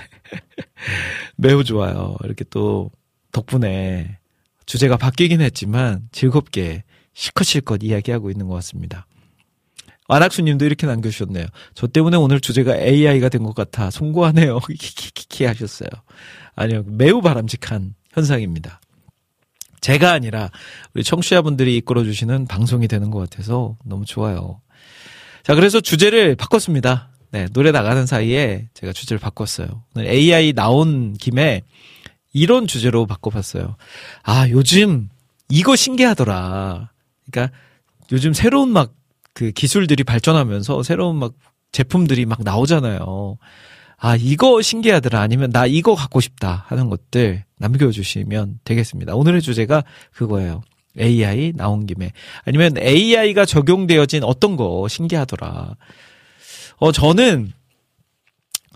매우 좋아요. 이렇게 또 덕분에 주제가 바뀌긴 했지만 즐겁게 실컷실컷 이야기하고 있는 것 같습니다. 안학수님도 이렇게 남겨주셨네요. 저 때문에 오늘 주제가 AI가 된 것 같아 송구하네요. 키키키키 하셨어요. 아니요, 매우 바람직한 현상입니다. 제가 아니라 우리 청취자분들이 이끌어주시는 방송이 되는 것 같아서 너무 좋아요. 자, 그래서 주제를 바꿨습니다. 네, 노래 나가는 사이에 제가 주제를 바꿨어요. 오늘 AI 나온 김에 이런 주제로 바꿔봤어요. 아, 요즘 이거 신기하더라. 그러니까 요즘 새로운 막 그 기술들이 발전하면서 새로운 막 제품들이 막 나오잖아요. 아, 이거 신기하더라. 아니면 나 이거 갖고 싶다 하는 것들 남겨주시면 되겠습니다. 오늘의 주제가 그거예요. AI 나온 김에. 아니면 AI가 적용되어진 어떤 거 신기하더라. 어, 저는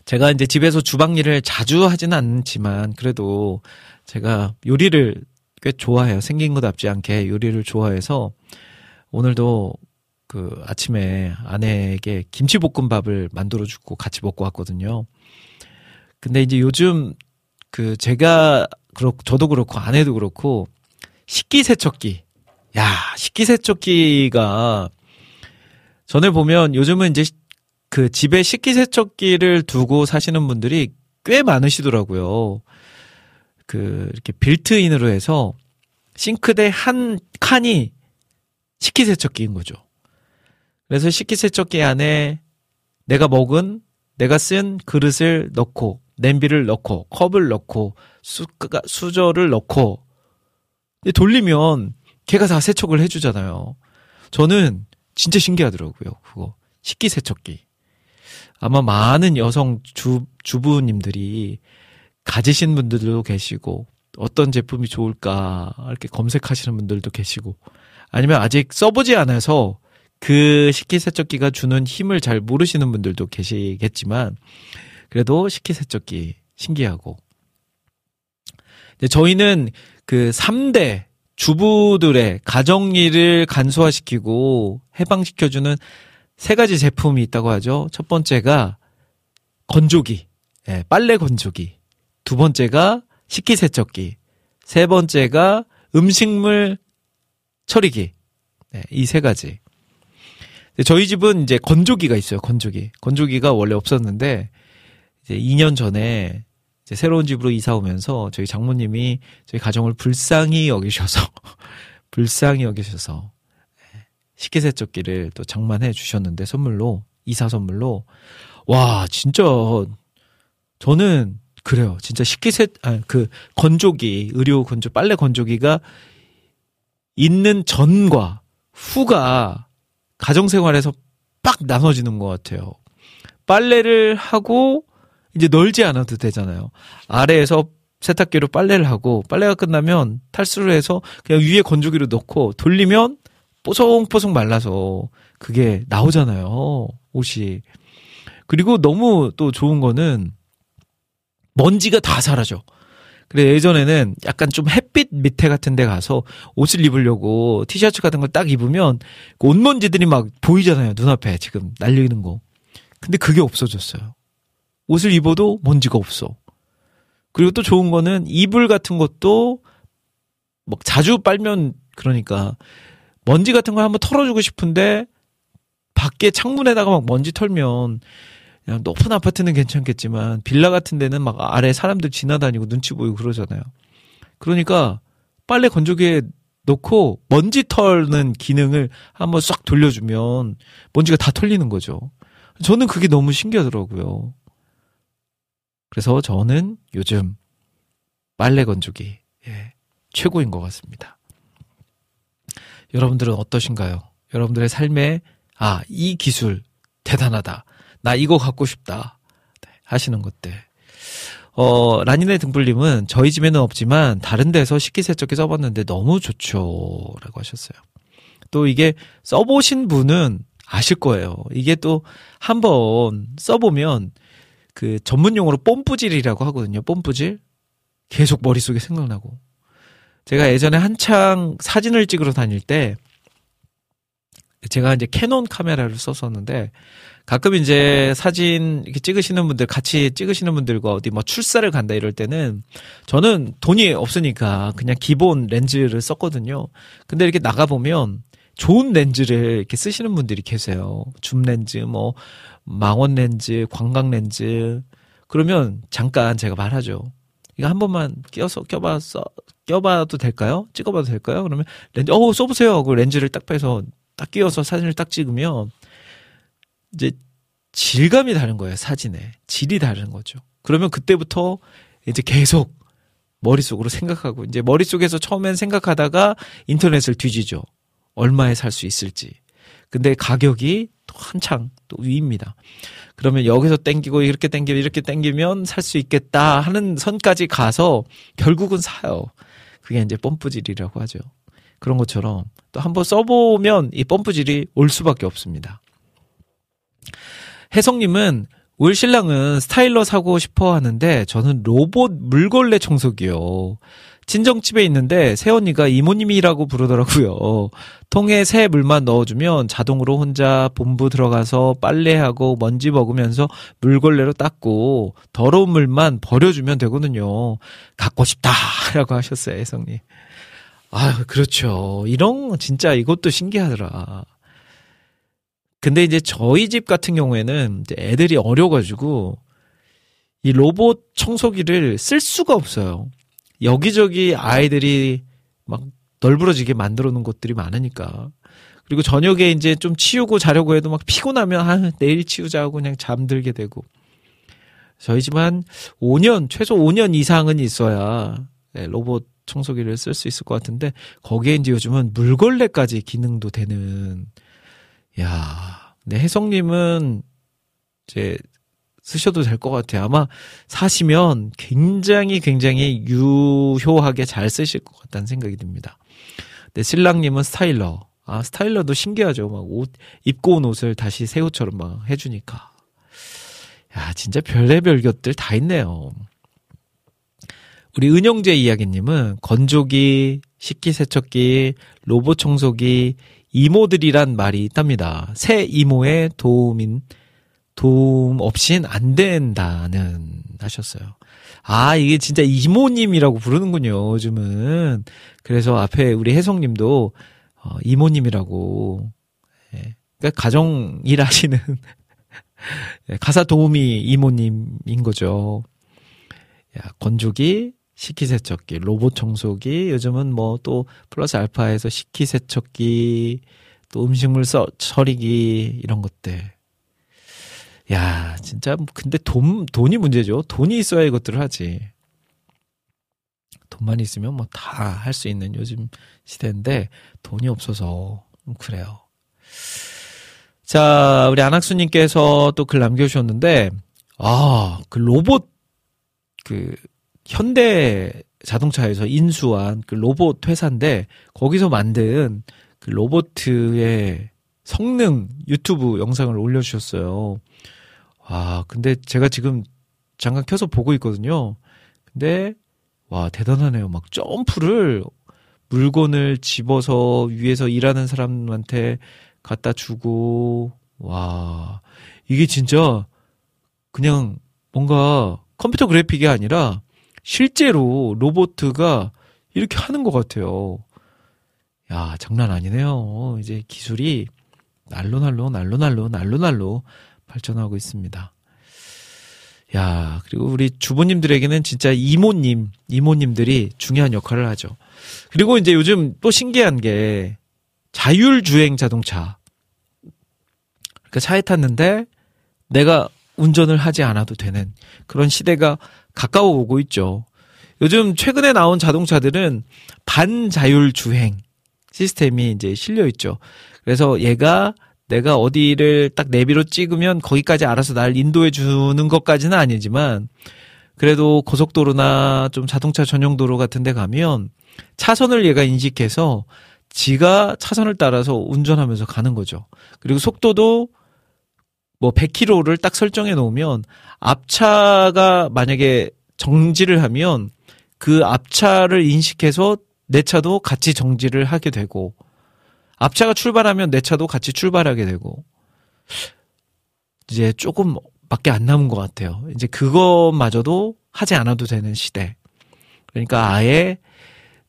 제가 이제 집에서 주방 일을 자주 하지는 않지만 그래도 제가 요리를 꽤 좋아해요. 생긴 것답지 않게 요리를 좋아해서 오늘도 그 아침에 아내에게 김치볶음밥을 만들어 주고 같이 먹고 왔거든요. 근데 이제 요즘 그 제가 그렇고 저도 그렇고 아내도 그렇고 식기 세척기. 야, 식기 세척기가 전에 보면 요즘은 이제 그 집에 식기세척기를 두고 사시는 분들이 꽤 많으시더라고요. 그 이렇게 빌트인으로 해서 싱크대 한 칸이 식기세척기인 거죠. 그래서 식기세척기 안에 내가 먹은 내가 쓴 그릇을 넣고 냄비를 넣고 컵을 넣고 수, 수저를 넣고 돌리면 걔가 다 세척을 해주잖아요. 저는 진짜 신기하더라고요. 그거 식기세척기. 아마 많은 여성 주, 주부님들이 가지신 분들도 계시고 어떤 제품이 좋을까 이렇게 검색하시는 분들도 계시고 아니면 아직 써보지 않아서 그 식기세척기가 주는 힘을 잘 모르시는 분들도 계시겠지만 그래도 식기세척기 신기하고. 저희는 그 3대 주부들의 가정일을 간소화시키고 해방시켜주는 세 가지 제품이 있다고 하죠. 첫 번째가 건조기, 예, 빨래 건조기. 두 번째가 식기세척기. 세 번째가 음식물 처리기. 네, 이세 가지. 저희 집은 이제 건조기가 있어요. 건조기. 건조기가 원래 없었는데 이제 2년 전에 이제 새로운 집으로 이사 오면서 저희 장모님이 저희 가정을 불쌍히 여기셔서 불쌍히 여기셔서 식기세척기를 또 장만해 주셨는데 선물로 이사 선물로. 와 진짜 저는 그래요. 진짜 식기세 아 그 건조기 의료 건조 빨래 건조기가 있는 전과 후가 가정생활에서 빡 나눠지는 것 같아요. 빨래를 하고 이제 널지 않아도 되잖아요. 아래에서 세탁기로 빨래를 하고 빨래가 끝나면 탈수를 해서 그냥 위에 건조기로 넣고 돌리면 뽀송뽀송 말라서 그게 나오잖아요. 옷이. 그리고 너무 또 좋은 거는 먼지가 다 사라져. 그래 예전에는 약간 좀 햇빛 밑에 같은 데 가서 옷을 입으려고 티셔츠 같은 걸 딱 입으면 그 옷먼지들이 막 보이잖아요. 눈앞에 지금 날리는 거. 근데 그게 없어졌어요. 옷을 입어도 먼지가 없어. 그리고 또 좋은 거는 이불 같은 것도 뭐 자주 빨면 그러니까 먼지 같은 걸 한번 털어주고 싶은데 밖에 창문에다가 막 먼지 털면 높은 아파트는 괜찮겠지만 빌라 같은 데는 막 아래 사람들 지나다니고 눈치 보이고 그러잖아요. 그러니까 빨래 건조기에 놓고 먼지 털는 기능을 한번 싹 돌려주면 먼지가 다 털리는 거죠. 저는 그게 너무 신기하더라고요. 그래서 저는 요즘 빨래 건조기 예, 최고인 것 같습니다. 여러분들은 어떠신가요? 여러분들의 삶에 아, 이 기술 대단하다. 나 이거 갖고 싶다. 네, 하시는 것들. 어, 라니네 등불님은 저희 집에는 없지만 다른 데서 식기세척기 써봤는데 너무 좋죠. 라고 하셨어요. 또 이게 써보신 분은 아실 거예요. 이게 또 한번 써보면 그 전문 용어로 뽐뿌질이라고 하거든요. 뽐뿌질. 계속 머릿속에 생각나고. 제가 예전에 한창 사진을 찍으러 다닐 때 제가 이제 캐논 카메라를 썼었는데 가끔 이제 사진 이렇게 찍으시는 분들 같이 찍으시는 분들과 어디 뭐 출사를 간다 이럴 때는 저는 돈이 없으니까 그냥 기본 렌즈를 썼거든요. 근데 이렇게 나가 보면 좋은 렌즈를 이렇게 쓰시는 분들이 계세요. 줌 렌즈, 뭐 망원 렌즈, 광각 렌즈. 그러면 잠깐 제가 말하죠. 이거 한 번만 껴서 껴봐서 껴봐도 될까요? 찍어봐도 될까요? 그러면 렌즈, 어 써보세요. 그 렌즈를 딱 빼서 딱 끼워서 사진을 딱 찍으면 이제 질감이 다른 거예요, 사진에. 질이 다른 거죠. 그러면 그때부터 이제 계속 머릿속으로 생각하고, 이제 머릿속에서 처음엔 생각하다가 인터넷을 뒤지죠. 얼마에 살 수 있을지. 근데 가격이 또 한창 또 위입니다. 그러면 여기서 땡기고 이렇게 땡기고 이렇게 땡기면 살 수 있겠다 하는 선까지 가서 결국은 사요. 그게 이제 펌프질이라고 하죠. 그런 것처럼 또 한번 써보면 이 펌프질이 올 수밖에 없습니다. 혜성님은 올 신랑은 스타일러 사고 싶어 하는데 저는 로봇 물걸레 청소기요. 친정집에 있는데 새언니가 이모님이라고 부르더라고요. 통에 새 물만 넣어주면 자동으로 혼자 본부 들어가서 빨래하고 먼지 먹으면서 물걸레로 닦고 더러운 물만 버려주면 되거든요. 갖고 싶다! 라고 하셨어요, 혜성님. 아, 그렇죠. 이런, 진짜 이것도 신기하더라. 근데 이제 저희 집 같은 경우에는 이제 애들이 어려가지고 이 로봇 청소기를 쓸 수가 없어요. 여기저기 아이들이 막 널브러지게 만들어 놓은 것들이 많으니까. 그리고 저녁에 이제 좀 치우고 자려고 해도 막 피곤하면 아, 내일 치우자고 그냥 잠들게 되고. 저희 집한 5년, 최소 5년 이상은 있어야 네, 로봇 청소기를 쓸 수 있을 것 같은데 거기에 이제 요즘은 물걸레까지 기능도 되는 야, 네, 혜성님은 이제 쓰셔도 될 것 같아요. 아마 사시면 굉장히 굉장히 유효하게 잘 쓰실 것 같다는 생각이 듭니다. 네, 신랑님은 스타일러. 아, 스타일러도 신기하죠. 막 옷, 입고 온 옷을 다시 새 옷처럼 막 해주니까. 야, 진짜 별의별 것들 다 있네요. 우리 은영재 이야기님은 건조기, 식기세척기, 로봇 청소기, 이모들이란 말이 있답니다. 새 이모의 도움인 도움 없인 안 된다는 하셨어요. 아, 이게 진짜 이모님이라고 부르는군요, 요즘은. 그래서 앞에 우리 혜성님도, 어, 이모님이라고, 예. 그러니까 가정 일 하시는, 예, 가사 도우미 이모님인 거죠. 야, 건조기, 식기세척기, 로봇 청소기, 요즘은 뭐 또 플러스 알파에서 식기세척기, 또 음식물 써, 처리기, 이런 것들. 야, 진짜, 근데 돈, 돈이 문제죠. 돈이 있어야 이것들을 하지. 돈만 있으면 뭐 다 할 수 있는 요즘 시대인데, 돈이 없어서, 그래요. 자, 우리 안학수님께서 또 글 남겨주셨는데, 아, 그 로봇, 그, 현대 자동차에서 인수한 그 로봇 회사인데, 거기서 만든 그 로봇의 성능 유튜브 영상을 올려주셨어요. 아, 근데 제가 지금 잠깐 켜서 보고 있거든요. 근데, 와, 대단하네요. 막 점프를 물건을 집어서 위에서 일하는 사람한테 갖다 주고, 와, 이게 진짜 그냥 뭔가 컴퓨터 그래픽이 아니라 실제로 로보트가 이렇게 하는 것 같아요. 야, 장난 아니네요. 이제 기술이 날로 날로 날로 날로 날로 날로 발전하고 있습니다. 야, 그리고 우리 주부님들에게는 진짜 이모님, 이모님들이 중요한 역할을 하죠. 그리고 이제 요즘 또 신기한 게 자율주행 자동차. 그러니까 차에 탔는데 내가 운전을 하지 않아도 되는 그런 시대가 가까워 오고 있죠. 요즘 최근에 나온 자동차들은 반자율 주행 시스템이 이제 실려 있죠. 그래서 얘가 내가 어디를 딱 내비로 찍으면 거기까지 알아서 날 인도해 주는 것까지는 아니지만 그래도 고속도로나 좀 자동차 전용 도로 같은 데 가면 차선을 얘가 인식해서 지가 차선을 따라서 운전하면서 가는 거죠. 그리고 속도도 뭐 100km를 딱 설정해 놓으면 앞차가 만약에 정지를 하면 그 앞차를 인식해서 내 차도 같이 정지를 하게 되고 앞차가 출발하면 내 차도 같이 출발하게 되고 이제 조금 밖에 안 남은 것 같아요. 이제 그것마저도 하지 않아도 되는 시대. 그러니까 아예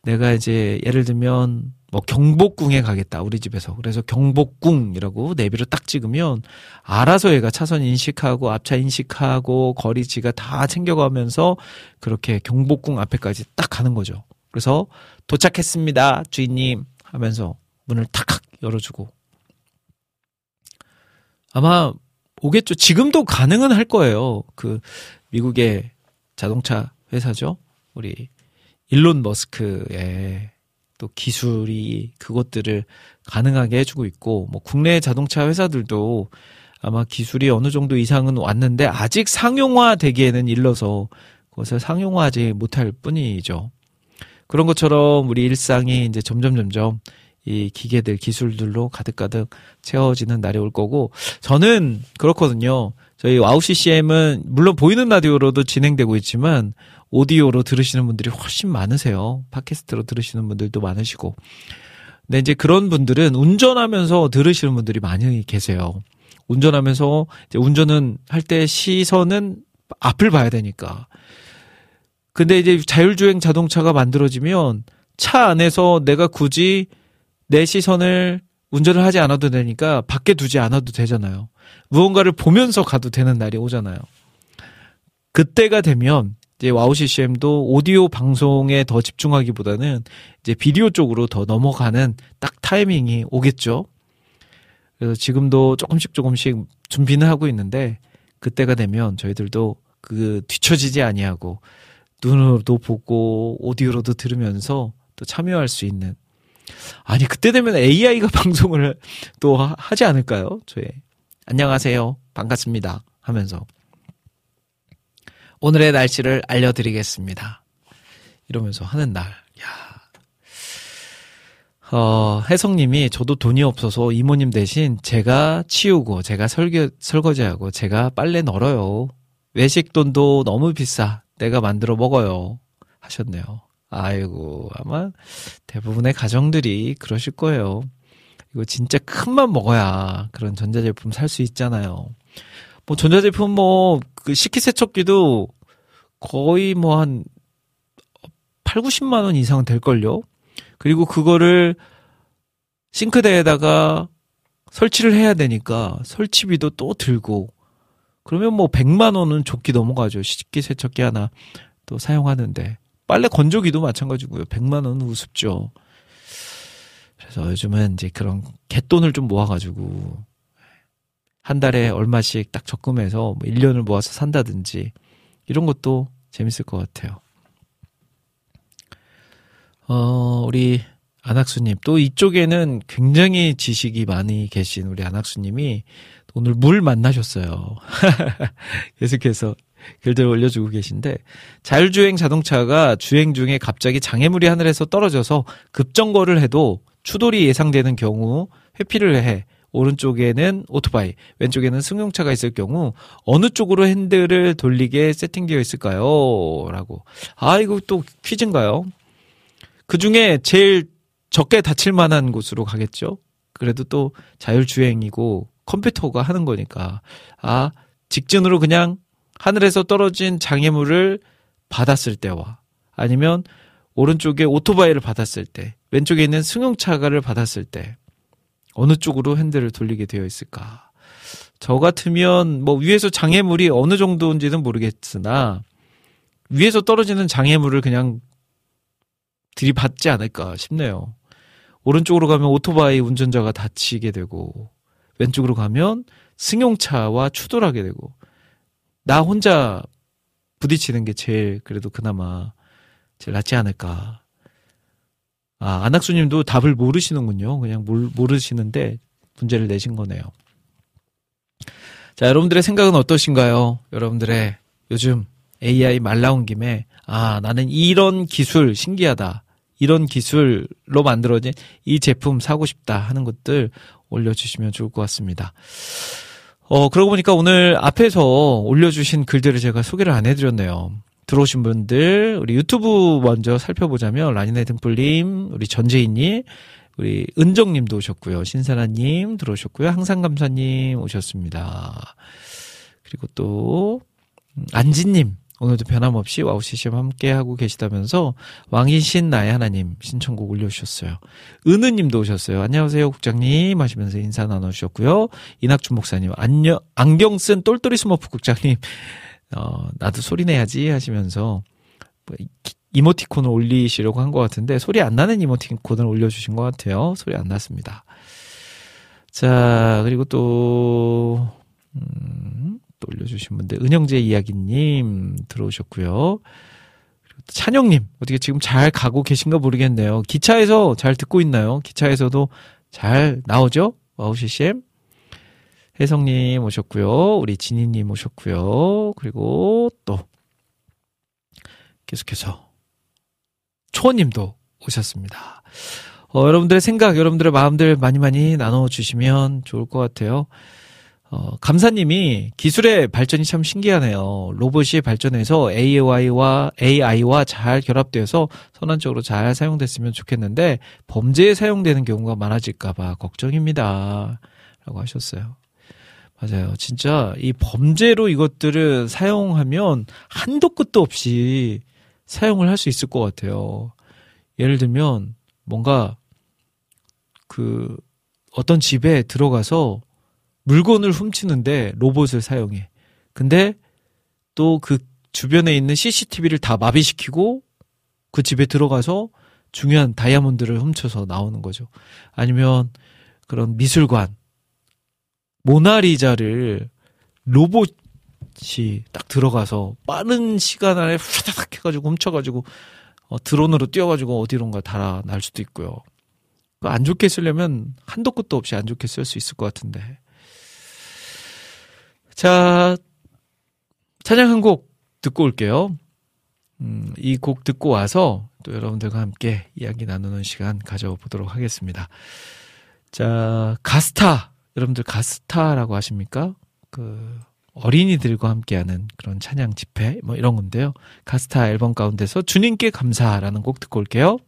내가 이제 예를 들면 뭐 경복궁에 가겠다 우리 집에서 그래서 경복궁이라고 내비로 딱 찍으면 알아서 얘가 차선 인식하고 앞차 인식하고 거리 지가 다 챙겨가면서 그렇게 경복궁 앞에까지 딱 가는 거죠. 그래서 도착했습니다 주인님 하면서 문을 탁탁 열어주고 아마 오겠죠. 지금도 가능은 할 거예요. 그 미국의 자동차 회사죠. 우리 일론 머스크의 또 기술이 그것들을 가능하게 해주고 있고 뭐 국내 자동차 회사들도 아마 기술이 어느 정도 이상은 왔는데 아직 상용화 되기에는 일러서 그것을 상용화하지 못할 뿐이죠. 그런 것처럼 우리 일상이 이제 점점 점점 이 기계들 기술들로 가득가득 채워지는 날이 올 거고 저는 그렇거든요. 저희 와우 CCM은 물론 보이는 라디오로도 진행되고 있지만 오디오로 들으시는 분들이 훨씬 많으세요. 팟캐스트로 들으시는 분들도 많으시고. 근데 이제 그런 분들은 운전하면서 들으시는 분들이 많이 계세요. 운전하면서 이제 운전은 할 때 시선은 앞을 봐야 되니까. 근데 이제 자율주행 자동차가 만들어지면 차 안에서 내가 굳이 내 시선을 운전을 하지 않아도 되니까 밖에 두지 않아도 되잖아요. 무언가를 보면서 가도 되는 날이 오잖아요. 그때가 되면 이제 와우 CCM도 오디오 방송에 더 집중하기보다는 이제 비디오 쪽으로 더 넘어가는 딱 타이밍이 오겠죠. 그래서 지금도 조금씩 조금씩 준비는 하고 있는데 그때가 되면 저희들도 그 뒤처지지 아니하고 눈으로도 보고 오디오로도 들으면서 또 참여할 수 있는 아니 그때 되면 AI가 방송을 또 하- 하지 않을까요? 저희 안녕하세요 반갑습니다 하면서 오늘의 날씨를 알려드리겠습니다. 이러면서 하는 날. 야. 어, 혜성님이 저도 돈이 없어서 이모님 대신 제가 치우고 제가 설계, 설거지하고 제가 빨래 널어요. 외식 돈도 너무 비싸. 내가 만들어 먹어요. 하셨네요. 아이고, 아마 대부분의 가정들이 그러실 거예요. 이거 진짜 큰 맘 먹어야 그런 전자제품 살 수 있잖아요. 뭐 전자제품 뭐 그 식기세척기도 거의 뭐 한 8, 90만 원 이상 될 걸요. 그리고 그거를 싱크대에다가 설치를 해야 되니까 설치비도 또 들고 그러면 뭐 100만 원은 좋게 넘어가죠. 식기세척기 하나 또 사용하는데 빨래 건조기도 마찬가지고요. 100만 원은 우습죠. 그래서 요즘은 이제 그런 갯돈을 좀 모아가지고 한 달에 얼마씩 딱 적금해서 뭐 1년을 모아서 산다든지 이런 것도 재밌을 것 같아요. 어, 우리 안학수님 또 이쪽에는 굉장히 지식이 많이 계신 우리 안학수님이 오늘 물 만나셨어요. 계속해서 글들 올려주고 계신데 자율주행 자동차가 주행 중에 갑자기 장애물이 하늘에서 떨어져서 급정거를 해도 추돌이 예상되는 경우 회피를 해 오른쪽에는 오토바이, 왼쪽에는 승용차가 있을 경우 어느 쪽으로 핸들을 돌리게 세팅되어 있을까요? 라고. 아, 이거 또 퀴즈인가요? 그 중에 제일 적게 다칠 만한 곳으로 가겠죠? 그래도 또 자율주행이고 컴퓨터가 하는 거니까. 아, 직진으로 그냥 하늘에서 떨어진 장애물을 받았을 때와 아니면 오른쪽에 오토바이를 받았을 때, 왼쪽에 있는 승용차가를 받았을 때, 어느 쪽으로 핸들을 돌리게 되어 있을까? 저 같으면 뭐 위에서 장애물이 어느 정도인지는 모르겠으나 위에서 떨어지는 장애물을 그냥 들이받지 않을까 싶네요. 오른쪽으로 가면 오토바이 운전자가 다치게 되고 왼쪽으로 가면 승용차와 추돌하게 되고 나 혼자 부딪히는 게 제일 그래도 그나마 제일 낫지 않을까. 아, 안학수님도 답을 모르시는군요. 그냥 몰, 모르시는데 문제를 내신 거네요. 자, 여러분들의 생각은 어떠신가요? 여러분들의 요즘 AI 말 나온 김에 아, 나는 이런 기술 신기하다. 이런 기술로 만들어진 이 제품 사고 싶다 하는 것들 올려주시면 좋을 것 같습니다. 어, 그러고 보니까 오늘 앞에서 올려주신 글들을 제가 소개를 안 해드렸네요. 들어오신 분들, 우리 유튜브 먼저 살펴보자면, 라니네 등불님, 우리 전재인님, 우리 은정님도 오셨고요. 신사나님 들어오셨고요. 항상감사님 오셨습니다. 그리고 또 음, 안지님 오늘도 변함없이 와우 CCM 함께 하고 계시다면서 왕이신 나의 하나님 신청곡 올려주셨어요. 은우님도 오셨어요. 안녕하세요 국장님 하시면서 인사 나눠주셨고요. 이낙준 목사님 안녕 안경 쓴 똘똘이 스머프 국장님 어 나도 소리 내야지 하시면서 뭐 이- 이모티콘을 올리시려고 한 것 같은데 소리 안 나는 이모티콘을 올려주신 것 같아요. 소리 안 났습니다. 자 그리고 또 음, 또 올려주신 분들 은영재 이야기님 들어오셨고요. 찬영님 어떻게 지금 잘 가고 계신가 모르겠네요. 기차에서 잘 듣고 있나요? 기차에서도 잘 나오죠? 와우 CCM 혜성님 오셨고요. 우리 진희님 오셨고요. 그리고 또 계속해서 초님도 오셨습니다. 어, 여러분들의 생각, 여러분들의 마음들 많이 많이 나눠주시면 좋을 것 같아요. 어, 감사님이 기술의 발전이 참 신기하네요. 로봇이 발전해서 AI와, AI와 잘 결합되어서 선언적으로 잘 사용됐으면 좋겠는데 범죄에 사용되는 경우가 많아질까봐 걱정입니다. 라고 하셨어요. 맞아요. 진짜 이 범죄로 이것들을 사용하면 한도 끝도 없이 사용을 할 수 있을 것 같아요. 예를 들면 뭔가 그 어떤 집에 들어가서 물건을 훔치는데 로봇을 사용해. 근데 또 그 주변에 있는 CCTV를 다 마비시키고 그 집에 들어가서 중요한 다이아몬드를 훔쳐서 나오는 거죠. 아니면 그런 미술관 모나리자를 로봇이 딱 들어가서 빠른 시간 안에 후다닥 해가지고 훔쳐가지고 어, 드론으로 뛰어가지고 어디론가 달아 날 수도 있고요. 그안 좋게 쓰려면 한도 끝도 없이 안 좋게 쓸 수 있을 것 같은데. 자, 찬양 한 곡 듣고 올게요. 음, 이 곡 듣고 와서 또 여러분들과 함께 이야기 나누는 시간 가져보도록 하겠습니다. 자, 가스타. 여러분들 가스타라고 하십니까? 그, 어린이들과 함께하는 그런 찬양 집회, 뭐 이런 건데요. 가스타 앨범 가운데서 주님께 감사라는 곡 듣고 올게요.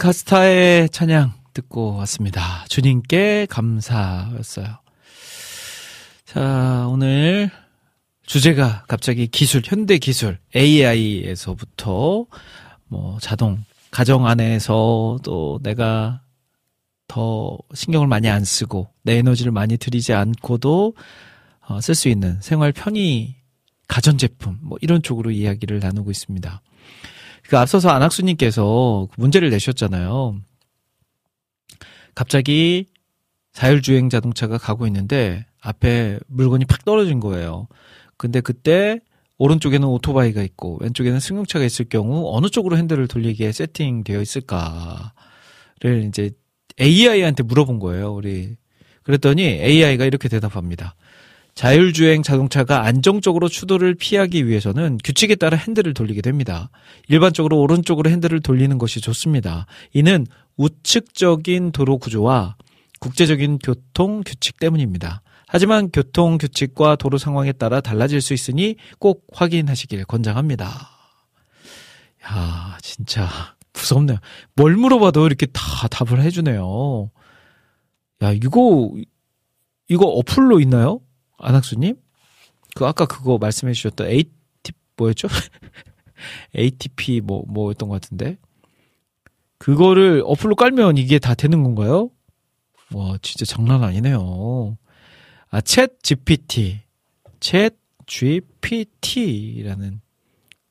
네, 가스타의 찬양 듣고 왔습니다. 주님께 감사였어요. 자, 오늘 주제가 갑자기 기술, 현대 기술, AI에서부터 뭐 자동, 가정 안에서 또 내가 더 신경을 많이 안 쓰고 내 에너지를 많이 들이지 않고도 어, 쓸 수 있는 생활 편의 가전제품 뭐 이런 쪽으로 이야기를 나누고 있습니다. 그 앞서서 안학수님께서 문제를 내셨잖아요. 갑자기 자율주행 자동차가 가고 있는데 앞에 물건이 팍 떨어진 거예요. 근데 그때 오른쪽에는 오토바이가 있고 왼쪽에는 승용차가 있을 경우 어느 쪽으로 핸들을 돌리기에 세팅되어 있을까를 이제 AI한테 물어본 거예요. 우리 그랬더니 AI가 이렇게 대답합니다. 자율주행 자동차가 안정적으로 추돌을 피하기 위해서는 규칙에 따라 핸들을 돌리게 됩니다. 일반적으로 오른쪽으로 핸들을 돌리는 것이 좋습니다. 이는 우측적인 도로 구조와 국제적인 교통 규칙 때문입니다. 하지만 교통 규칙과 도로 상황에 따라 달라질 수 있으니 꼭 확인하시길 권장합니다. 야, 진짜 무섭네요. 뭘 물어봐도 이렇게 다 답을 해주네요. 야, 이거, 이거 어플로 있나요? 안학수님? 그 아까 그거 말씀해 주셨던 AT, 뭐였죠? ATP 뭐, 뭐였던 것 같은데. 그거를 어플로 깔면 이게 다 되는 건가요? 와, 진짜 장난 아니네요. 아, 챗 GPT. 챗 GPT라는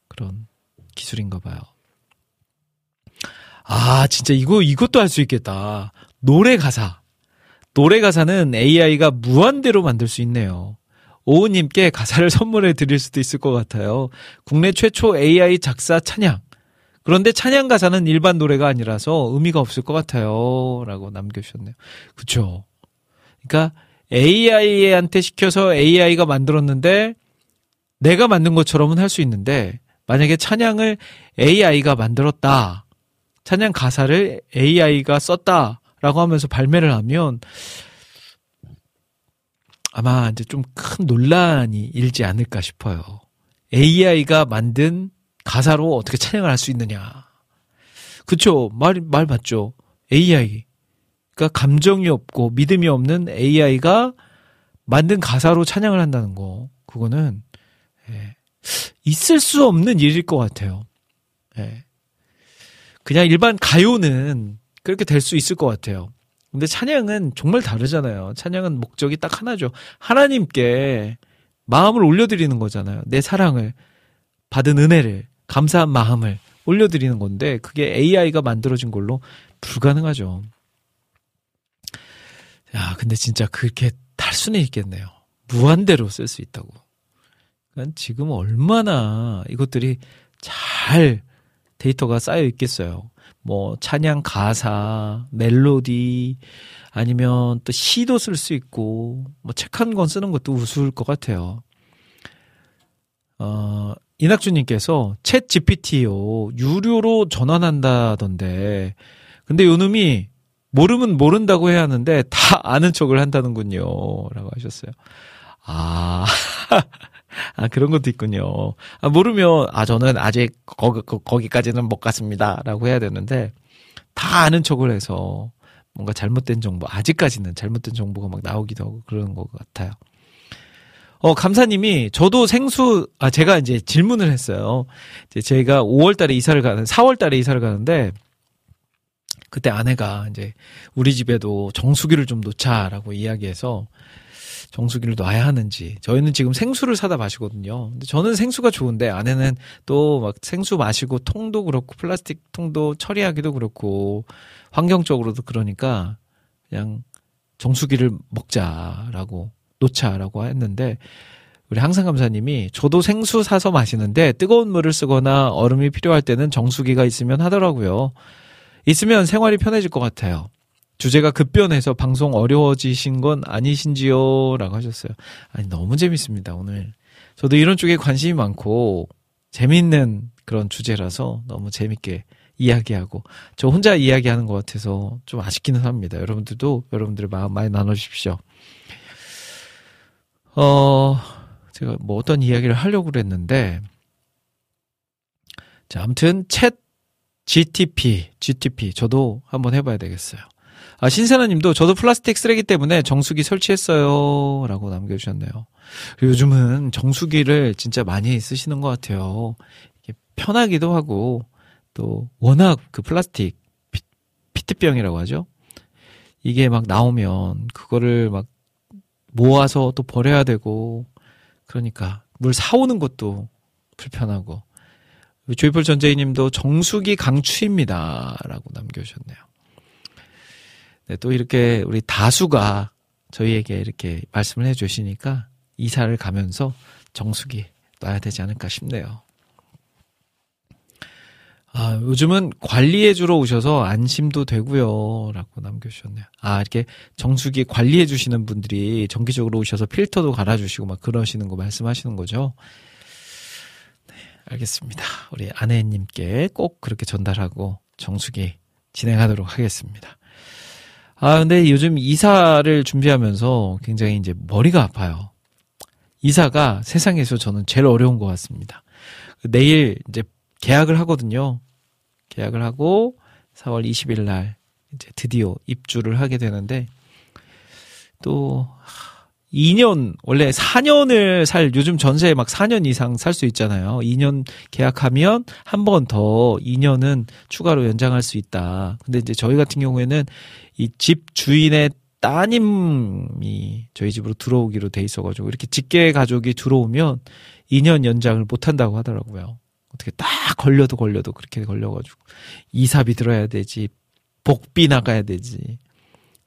그런 기술인가 봐요. 아, 진짜 이거, 이것도 할 수 있겠다. 노래 가사. 노래 가사는 AI가 무한대로 만들 수 있네요. 오우님께 가사를 선물해 드릴 수도 있을 것 같아요. 국내 최초 AI 작사 찬양. 그런데 찬양 가사는 일반 노래가 아니라서 의미가 없을 것 같아요. 라고 남겨주셨네요. 그쵸. 그러니까 AI한테 시켜서 AI가 만들었는데 내가 만든 것처럼은 할 수 있는데 만약에 찬양을 AI가 만들었다. 찬양 가사를 AI가 썼다 라고 하면서 발매를 하면 아마 이제 좀 큰 논란이 일지 않을까 싶어요. AI가 만든 가사로 어떻게 찬양을 할 수 있느냐. 그쵸. 말, 말 맞죠. AI. 그러니까 감정이 없고 믿음이 없는 AI가 만든 가사로 찬양을 한다는 거. 그거는, 예, 있을 수 없는 일일 것 같아요. 예. 그냥 일반 가요는 그렇게 될 수 있을 것 같아요. 근데 찬양은 정말 다르잖아요. 찬양은 목적이 딱 하나죠. 하나님께 마음을 올려드리는 거잖아요. 내 사랑을, 받은 은혜를, 감사한 마음을 올려드리는 건데, 그게 AI가 만들어진 걸로 불가능하죠. 야, 근데 진짜 그렇게 탈 수는 있겠네요. 무한대로 쓸 수 있다고. 그러니까 지금 얼마나 이것들이 잘 데이터가 쌓여 있겠어요. 뭐 찬양 가사, 멜로디 아니면 또 시도 쓸 수 있고 뭐 책 한 권 쓰는 것도 우스울 것 같아요. 어, 이낙주님께서 챗 GPT요 유료로 전환한다던데 근데 요놈이 모르면 모른다고 해야 하는데 다 아는 척을 한다는군요라고 하셨어요. 아. 아, 그런 것도 있군요. 아, 모르면, 아, 저는 아직 거기, 거기까지는 못 갔습니다. 라고 해야 되는데, 다 아는 척을 해서 뭔가 잘못된 정보, 아직까지는 잘못된 정보가 막 나오기도 하고 그러는 것 같아요. 어, 감사님이, 저도 생수, 아, 제가 이제 질문을 했어요. 이제 제가 5월 달에 이사를 가는, 4월 달에 이사를 가는데, 그때 아내가 이제 우리 집에도 정수기를 좀 놓자라고 이야기해서 정수기를 놔야 하는지. 저희는 지금 생수를 사다 마시거든요. 근데 저는 생수가 좋은데 아내는 또 막 생수 마시고 통도 그렇고 플라스틱 통도 처리하기도 그렇고 환경적으로도 그러니까 그냥 정수기를 먹자라고 놓자라고 했는데 우리 항상 감사님이 저도 생수 사서 마시는데 뜨거운 물을 쓰거나 얼음이 필요할 때는 정수기가 있으면 하더라고요. 있으면 생활이 편해질 것 같아요. 주제가 급변해서 방송 어려워지신 건 아니신지요? 라고 하셨어요. 아니, 너무 재밌습니다, 오늘. 저도 이런 쪽에 관심이 많고, 재밌는 그런 주제라서 너무 재밌게 이야기하고, 저 혼자 이야기하는 것 같아서 좀 아쉽기는 합니다. 여러분들도 여러분들의 마음 많이 나눠주십시오. 어, 제가 뭐 어떤 이야기를 하려고 그랬는데, 자, 아무튼, 챗 GTP, GTP. 저도 한번 해봐야 되겠어요. 아, 신세나님도 저도 플라스틱 쓰레기 때문에 정수기 설치했어요. 라고 남겨주셨네요. 요즘은 정수기를 진짜 많이 쓰시는 것 같아요. 편하기도 하고, 또, 워낙 그 플라스틱, 피, 피트병이라고 하죠? 이게 막 나오면, 그거를 막 모아서 또 버려야 되고, 그러니까, 물 사오는 것도 불편하고, 조이풀 전재희님도 정수기 강추입니다. 라고 남겨주셨네요. 네, 또 이렇게 우리 다수가 저희에게 이렇게 말씀을 해주시니까 이사를 가면서 정수기 놔야 되지 않을까 싶네요. 아, 요즘은 관리해 주러 오셔서 안심도 되고요. 라고 남겨주셨네요. 아, 이렇게 정수기 관리해 주시는 분들이 정기적으로 오셔서 필터도 갈아주시고 막 그러시는 거 말씀하시는 거죠. 네, 알겠습니다. 우리 아내님께 꼭 그렇게 전달하고 정수기 진행하도록 하겠습니다. 아, 근데 요즘 이사를 준비하면서 굉장히 이제 머리가 아파요. 이사가 세상에서 저는 제일 어려운 것 같습니다. 내일 이제 계약을 하거든요. 계약을 하고 4월 20일 날 이제 드디어 입주를 하게 되는데 또 2년 원래 4년을 살 요즘 전세에 막 4년 이상 살 수 있잖아요. 2년 계약하면 한 번 더 2년은 추가로 연장할 수 있다. 근데 이제 저희 같은 경우에는 이 집 주인의 따님이 저희 집으로 들어오기로 돼 있어가지고 이렇게 직계 가족이 들어오면 2년 연장을 못 한다고 하더라고요. 어떻게 딱 걸려도 걸려도 그렇게 걸려가지고 이사비 들어야 되지 복비 나가야 되지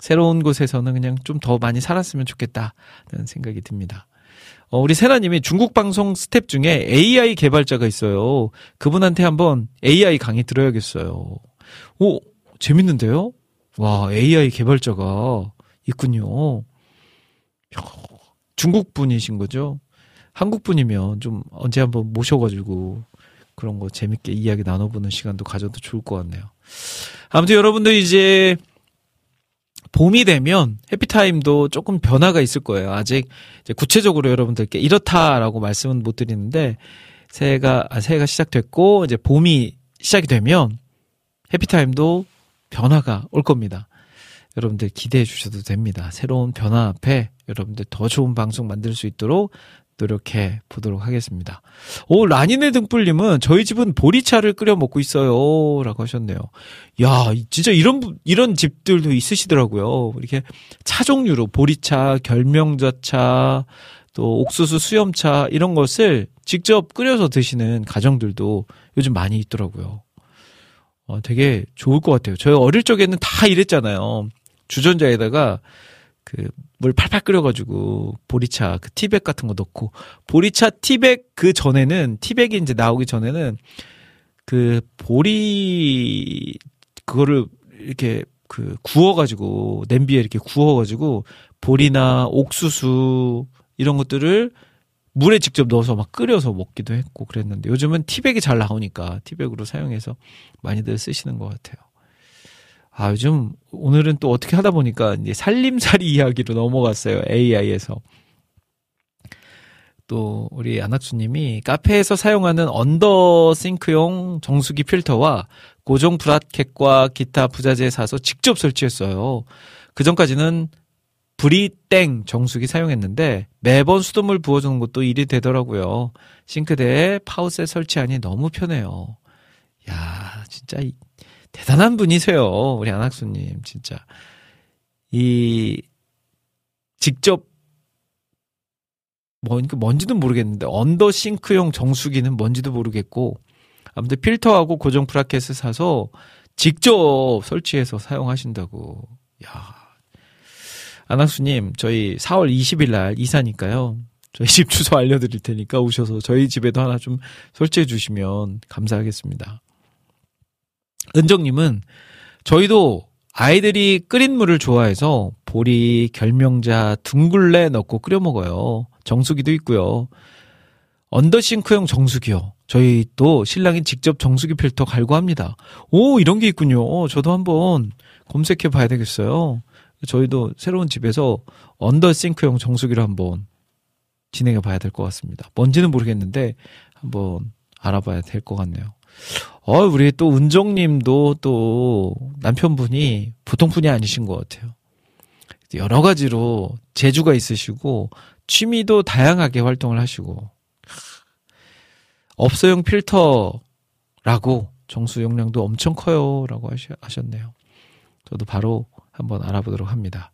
새로운 곳에서는 그냥 좀 더 많이 살았으면 좋겠다는 생각이 듭니다. 어, 우리 세나님이 중국 방송 스텝 중에 AI 개발자가 있어요. 그분한테 한번 AI 강의 들어야겠어요. 오 재밌는데요? 와 AI 개발자가 있군요. 중국 분이신 거죠? 한국 분이면 좀 언제 한번 모셔가지고 그런 거 재밌게 이야기 나눠보는 시간도 가져도 좋을 것 같네요. 아무튼 여러분들 이제 봄이 되면 해피타임도 조금 변화가 있을 거예요. 아직 구체적으로 여러분들께 이렇다라고 말씀은 못 드리는데 새해가 아, 새해가 시작됐고 이제 봄이 시작이 되면 해피타임도 변화가 올 겁니다. 여러분들 기대해 주셔도 됩니다. 새로운 변화 앞에 여러분들 더 좋은 방송 만들 수 있도록 노력해 보도록 하겠습니다. 오, 라니네 등불님은 저희 집은 보리차를 끓여 먹고 있어요. 라고 하셨네요. 야, 진짜 이런, 이런 집들도 있으시더라고요. 이렇게 차 종류로 보리차, 결명자차, 또 옥수수 수염차 이런 것을 직접 끓여서 드시는 가정들도 요즘 많이 있더라고요. 어, 되게 좋을 것 같아요. 저희 어릴 적에는 다 이랬잖아요. 주전자에다가 그 물 팔팔 끓여가지고 보리차 그 티백 같은 거 넣고 보리차 티백 그 전에는 티백이 이제 나오기 전에는 그 보리 그거를 이렇게 그 구워가지고 냄비에 이렇게 구워가지고 보리나 옥수수 이런 것들을 물에 직접 넣어서 막 끓여서 먹기도 했고 그랬는데 요즘은 티백이 잘 나오니까 티백으로 사용해서 많이들 쓰시는 것 같아요. 아, 요즘 오늘은 또 어떻게 하다 보니까 이제 살림살이 이야기로 넘어갔어요. AI에서. 또 우리 안학수님이 카페에서 사용하는 언더 싱크용 정수기 필터와 고정 브라켓과 기타 부자재 사서 직접 설치했어요. 그 전까지는 브리땡 정수기 사용했는데 매번 수돗물 부어주는 것도 일이 되더라고요. 싱크대에 파우셋 설치하니 너무 편해요. 야, 진짜 대단한 분이세요. 우리 안학수님, 진짜. 이, 직접, 뭔, 뭔지도 모르겠는데, 언더싱크용 정수기는 뭔지도 모르겠고, 아무튼 필터하고 고정 브라켓을 사서 직접 설치해서 사용하신다고. 야 안학수님, 저희 4월 20일 날 이사니까요. 저희 집 주소 알려드릴 테니까 오셔서 저희 집에도 하나 좀 설치해 주시면 감사하겠습니다. 은정님은 저희도 아이들이 끓인 물을 좋아해서 보리, 결명자, 둥글레 넣고 끓여 먹어요. 정수기도 있고요. 언더싱크용 정수기요. 저희 또 신랑이 직접 정수기 필터 갈고 합니다. 오, 이런 게 있군요. 저도 한번 검색해 봐야 되겠어요. 저희도 새로운 집에서 언더싱크용 정수기를 한번 진행해 봐야 될 것 같습니다. 뭔지는 모르겠는데 한번 알아봐야 될 것 같네요. 어, 우리 또 은정님도 또 남편분이 보통 분이 아니신 것 같아요. 여러 가지로 재주가 있으시고 취미도 다양하게 활동을 하시고 업소용 필터라고 정수 용량도 엄청 커요라고 하셨네요. 저도 바로 한번 알아보도록 합니다.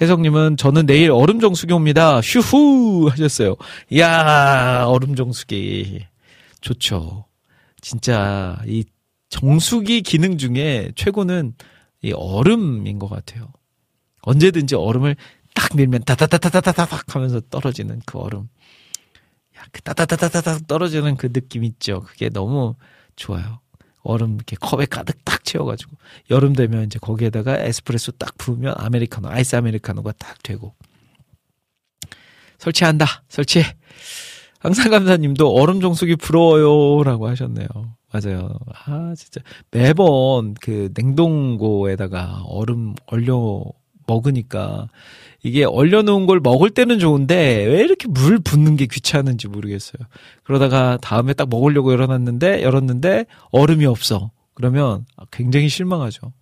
혜성님은 저는 내일 얼음 정수기 옵니다. 휴후 하셨어요. 이야 얼음 정수기 좋죠. 진짜 이 정수기 기능 중에 최고는 이 얼음인 것 같아요. 언제든지 얼음을 딱 밀면 따다다다다다닥 하면서 떨어지는 그 얼음. 야, 그 따다다다다닥 떨어지는 그 느낌 있죠. 그게 너무 좋아요. 얼음 이렇게 컵에 가득 딱 채워가지고 여름 되면 이제 거기에다가 에스프레소 딱 부으면 아메리카노 아이스 아메리카노가 딱 되고 설치한다 설치해 항상 감사님도 얼음 정수기 부러워요라고 하셨네요 맞아요 아 진짜 매번 그 냉동고에다가 얼음 얼려 먹으니까 이게 얼려놓은 걸 먹을 때는 좋은데 왜 이렇게 물 붓는 게 귀찮은지 모르겠어요. 그러다가 다음에 딱 먹으려고 열어놨는데 열었는데 얼음이 없어. 그러면 굉장히 실망하죠.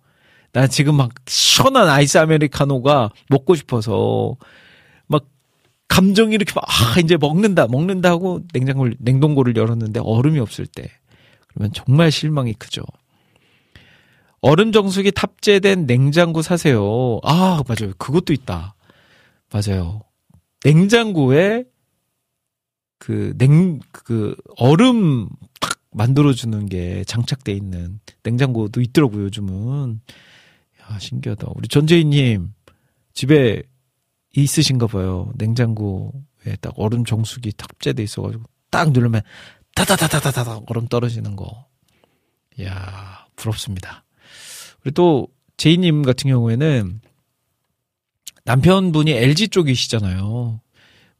나 지금 막 시원한 아이스 아메리카노가 먹고 싶어서 막 감정이 이렇게 막 아, 이제 먹는다 먹는다 하고 냉장고 냉동고를 열었는데 얼음이 없을 때 그러면 정말 실망이 크죠. 얼음 정수기 탑재된 냉장고 사세요. 아, 맞아요. 그것도 있다. 맞아요. 냉장고에 그 냉, 그 얼음 탁 만들어주는 게 장착돼 있는 냉장고도 있더라고요, 요즘은. 야, 신기하다. 우리 전재희님, 집에 있으신가 봐요. 냉장고에 딱 얼음 정수기 탑재돼 있어가지고 딱 누르면 다다다다다다 얼음 떨어지는 거. 이야, 부럽습니다. 그리고 또 제이님 같은 경우에는 남편분이 LG 쪽이시잖아요.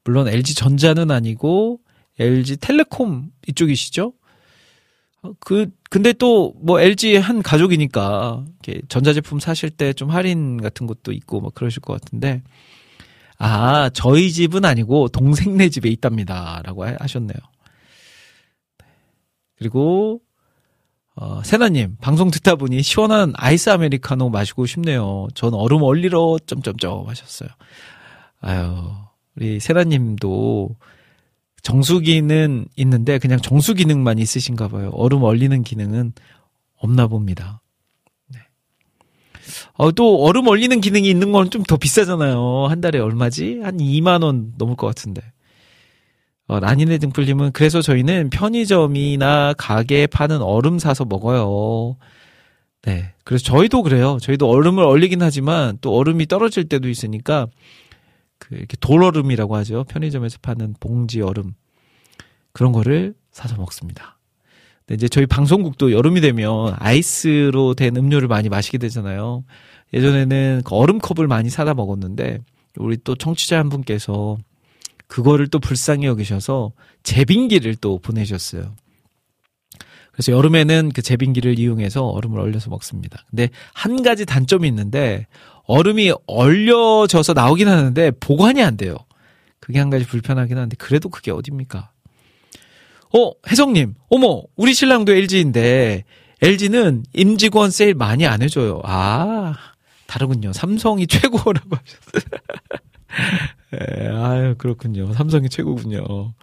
물론 LG 전자는 아니고 LG 텔레콤 이쪽이시죠? 어, 그 근데 또 뭐 LG 한 가족이니까 이렇게 전자제품 사실 때 좀 할인 같은 것도 있고 뭐 그러실 것 같은데 아 저희 집은 아니고 동생네 집에 있답니다 라고 하셨네요. 그리고 어, 세나님, 방송 듣다 보니 시원한 아이스 아메리카노 마시고 싶네요. 전 얼음 얼리러 점점점 하셨어요. 아유, 우리 세나님도 정수기는 있는데 그냥 정수 기능만 있으신가 봐요. 얼음 얼리는 기능은 없나 봅니다. 네. 어, 또 얼음 얼리는 기능이 있는 건 좀 더 비싸잖아요. 한 달에 얼마지? 한 2만 원 넘을 것 같은데. 어, 라니네 등불님은 그래서 저희는 편의점이나 가게에 파는 얼음 사서 먹어요. 네. 그래서 저희도 그래요. 저희도 얼음을 얼리긴 하지만 또 얼음이 떨어질 때도 있으니까 그 이렇게 돌얼음이라고 하죠. 편의점에서 파는 봉지 얼음. 그런 거를 사서 먹습니다. 근데 이제 저희 방송국도 여름이 되면 아이스로 된 음료를 많이 마시게 되잖아요. 예전에는 그 얼음컵을 많이 사다 먹었는데 우리 또 청취자 한 분께서 그거를 또 불쌍히 여기셔서 제빙기를 또 보내셨어요. 그래서 여름에는 그 제빙기를 이용해서 얼음을 얼려서 먹습니다. 근데 한 가지 단점이 있는데 얼음이 얼려져서 나오긴 하는데 보관이 안 돼요. 그게 한 가지 불편하긴 한데 그래도 그게 어딥니까? 어, 혜성님, 어머, 우리 신랑도 LG인데 LG는 임직원 세일 많이 안 해줘요. 아, 다르군요. 삼성이 최고라고 하셨어요. 예, 아유, 그렇군요. 삼성이 최고군요.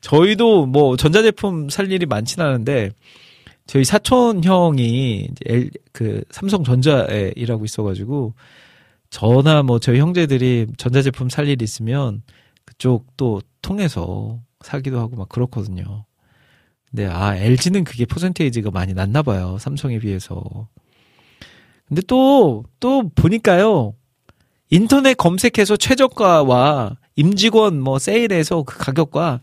저희도 뭐 전자제품 살 일이 많진 않은데 저희 사촌 형이 엘, 그 삼성전자에 일하고 있어가지고 저나 뭐 저희 형제들이 전자제품 살일 있으면 그쪽 또 통해서 사기도 하고 막 그렇거든요. 근데 아 LG는 그게 퍼센테이지가 많이 낮나 봐요. 삼성에 비해서. 근데 또또 보니까요. 인터넷 검색해서 최저가와 임직원 뭐 세일해서 그 가격과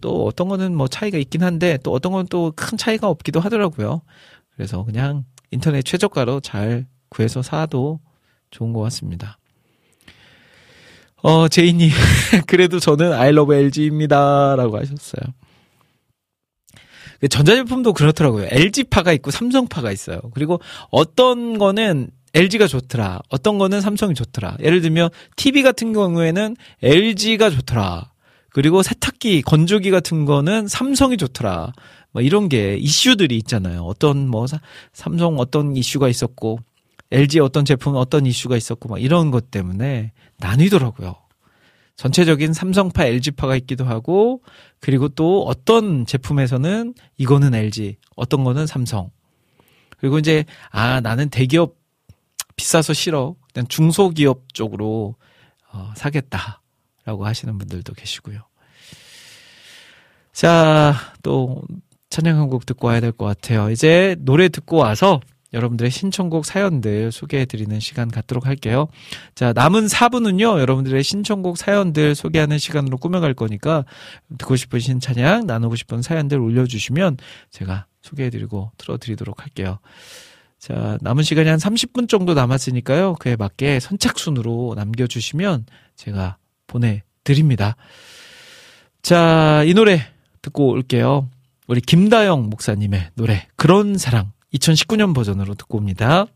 또 어떤 거는 뭐 차이가 있긴 한데 또 어떤 건 또 큰 차이가 없기도 하더라고요. 그래서 그냥 인터넷 최저가로 잘 구해서 사도 좋은 것 같습니다. 어, 제이님, 그래도 저는 I love LG입니다. 라고 하셨어요. 그 전자제품도 그렇더라고요. LG파가 있고 삼성파가 있어요. 그리고 어떤 거는 LG가 좋더라. 어떤 거는 삼성이 좋더라. 예를 들면 TV 같은 경우에는 LG가 좋더라. 그리고 세탁기, 건조기 같은 거는 삼성이 좋더라. 뭐 이런 게 이슈들이 있잖아요. 어떤 뭐 사- 삼성 어떤 이슈가 있었고 LG 어떤 제품 어떤 이슈가 있었고 막 이런 것 때문에 나뉘더라고요. 전체적인 삼성파, LG파가 있기도 하고 그리고 또 어떤 제품에서는 이거는 LG, 어떤 거는 삼성. 그리고 이제 아 나는 대기업 비싸서 싫어. 그냥 중소기업 쪽으로 어, 사겠다라고 하시는 분들도 계시고요. 자, 또 찬양 한 곡 듣고 와야 될 것 같아요. 이제 노래 듣고 와서 여러분들의 신청곡 사연들 소개해 드리는 시간 갖도록 할게요. 자, 남은 4분은요, 여러분들의 신청곡 사연들 소개하는 시간으로 꾸며갈 거니까, 듣고 싶으신 찬양, 나누고 싶은 사연들 올려주시면 제가 소개해 드리고 틀어드리도록 할게요. 자, 남은 시간이 한 30분 정도 남았으니까요, 그에 맞게 선착순으로 남겨주시면 제가 보내드립니다. 자, 이 노래 듣고 올게요. 우리 김다영 목사님의 노래, 그런 사랑. 2019년 버전으로 듣고 옵니다.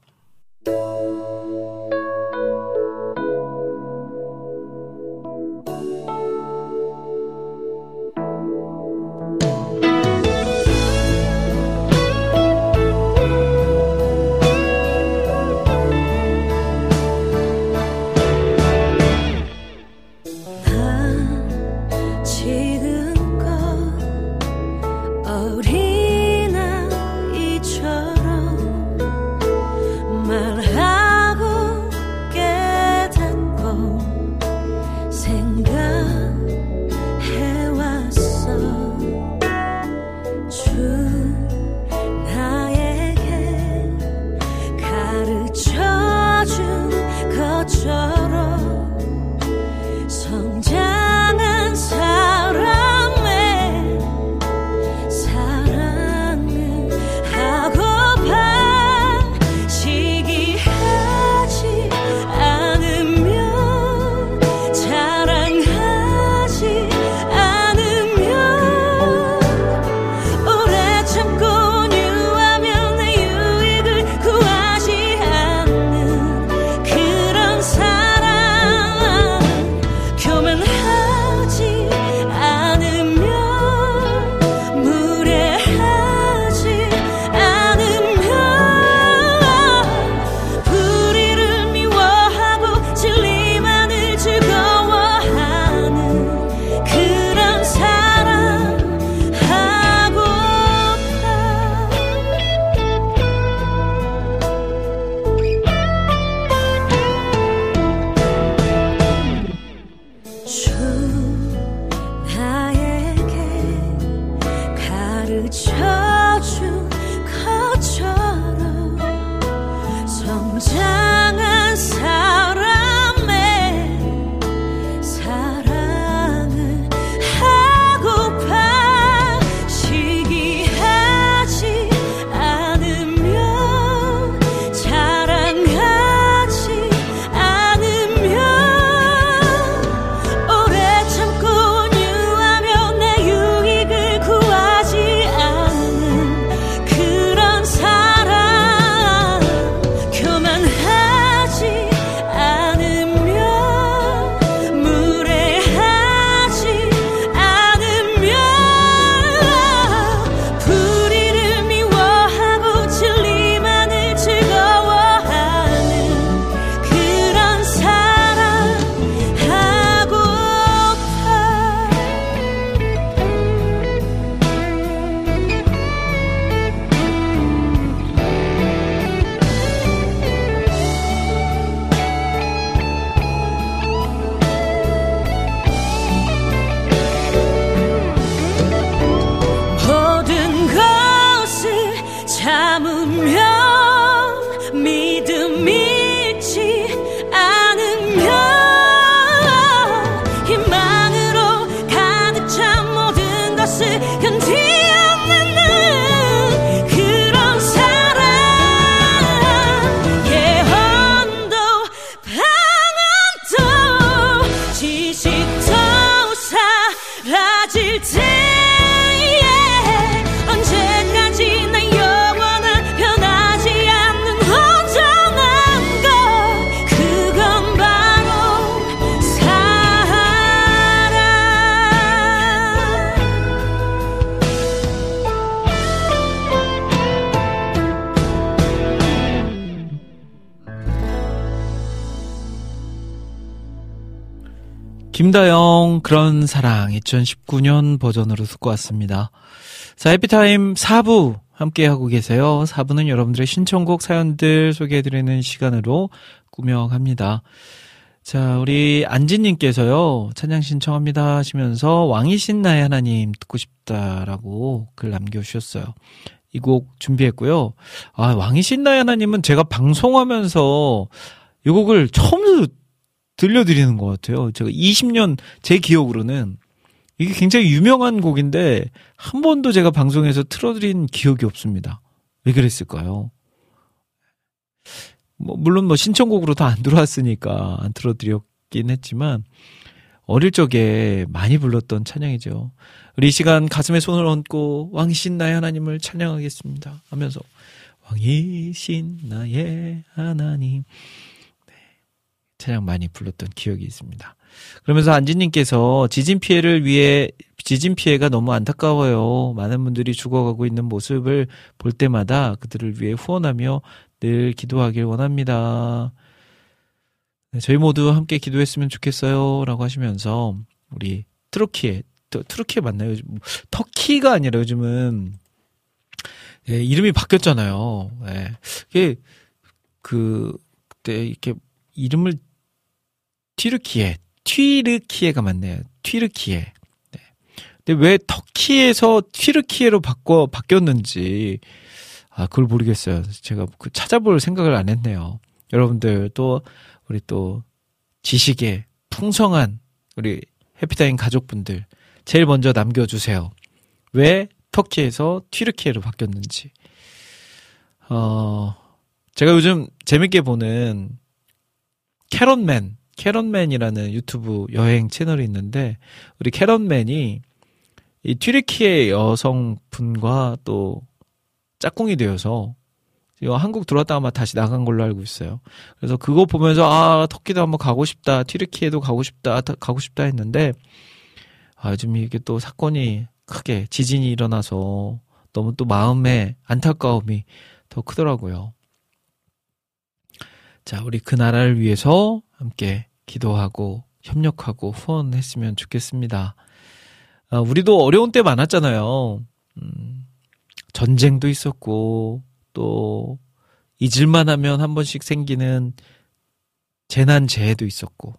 김다영 그런 사랑 2019년 버전으로 듣고 왔습니다. 자, 해피타임 4부 함께 하고 계세요. 4부는 여러분들의 신청곡 사연들 소개해드리는 시간으로 꾸며갑니다. 자, 우리 안지님께서요, 찬양 신청합니다 하시면서 왕이신 나의 하나님 듣고 싶다라고 글 남겨주셨어요. 이 곡 준비했고요. 아, 왕이신 나의 하나님은 제가 방송하면서 이 곡을 처음 들려드리는 것 같아요. 제가 20년, 제 기억으로는 이게 굉장히 유명한 곡인데 한 번도 제가 방송에서 틀어드린 기억이 없습니다. 왜 그랬을까요? 뭐 물론 뭐 신청곡으로 다 안 들어왔으니까 안 틀어드렸긴 했지만 어릴 적에 많이 불렀던 찬양이죠. 우리 이 시간 가슴에 손을 얹고 왕이신 나의 하나님을 찬양하겠습니다. 하면서 왕이신 나의 하나님 네, 찬양 많이 불렀던 기억이 있습니다. 그러면서 안지님께서 지진 피해를 위해 지진 피해가 너무 안타까워요. 많은 분들이 죽어가고 있는 모습을 볼 때마다 그들을 위해 후원하며 늘 기도하길 원합니다. 네, 저희 모두 함께 기도했으면 좋겠어요. 라고 하시면서, 우리 트로키에, 트로키에 맞나요? 요즘, 터키가 아니라 요즘은, 예, 이름이 바뀌었잖아요. 예. 이게, 그, 그때 이렇게 이름을 튀르키에, 튀르키에가 맞네요. 튀르키에. 네. 근데 왜 터키에서 튀르키에로 바꿔, 바뀌었는지, 아, 그걸 모르겠어요. 제가 그 찾아볼 생각을 안 했네요. 여러분들 또 우리 또 지식에 풍성한 우리 해피타임 가족분들 제일 먼저 남겨주세요. 왜 터키에서 튀르키예로 바뀌었는지. 어, 제가 요즘 재밌게 보는 캐런맨, 캐런맨이라는 유튜브 여행 채널이 있는데, 우리 캐런맨이 이 튀르키예 여성분과 또 짝꿍이 되어서 한국 들어왔다가 아마 다시 나간 걸로 알고 있어요. 그래서 그거 보면서 아 터키도 한번 가고 싶다, 튀르키에도 가고 싶다, 가고 싶다 했는데 아, 요즘 이게 또 사건이 크게 지진이 일어나서 너무 또 마음의 안타까움이 더 크더라고요. 자, 우리 그 나라를 위해서 함께 기도하고 협력하고 후원했으면 좋겠습니다. 아, 우리도 어려운 때 많았잖아요. 음, 전쟁도 있었고 또 잊을만 하면 한 번씩 생기는 재난 재해도 있었고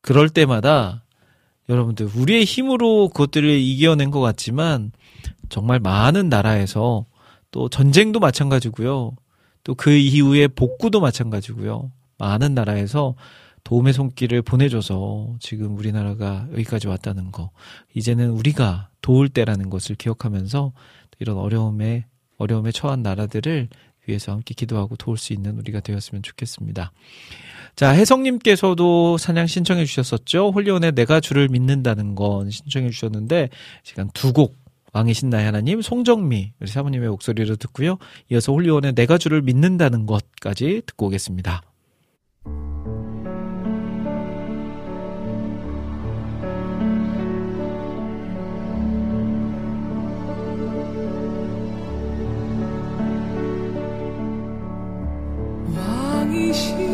그럴 때마다 여러분들 우리의 힘으로 그것들을 이겨낸 것 같지만 정말 많은 나라에서 또 전쟁도 마찬가지고요. 또 그 이후에 복구도 마찬가지고요. 많은 나라에서 도움의 손길을 보내줘서 지금 우리나라가 여기까지 왔다는 거. 이제는 우리가 도울 때라는 것을 기억하면서 이런 어려움에 어려움에 처한 나라들을 위해서 함께 기도하고 도울 수 있는 우리가 되었으면 좋겠습니다. 자, 혜성님께서도 사냥 신청해 주셨었죠. 홀리온의 내가 주를 믿는다는 건 신청해 주셨는데 시간 두 곡 왕이신 나의 하나님 송정미 우리 사모님의 목소리로 듣고요. 이어서 홀리온의 내가 주를 믿는다는 것까지 듣고 오겠습니다. 왕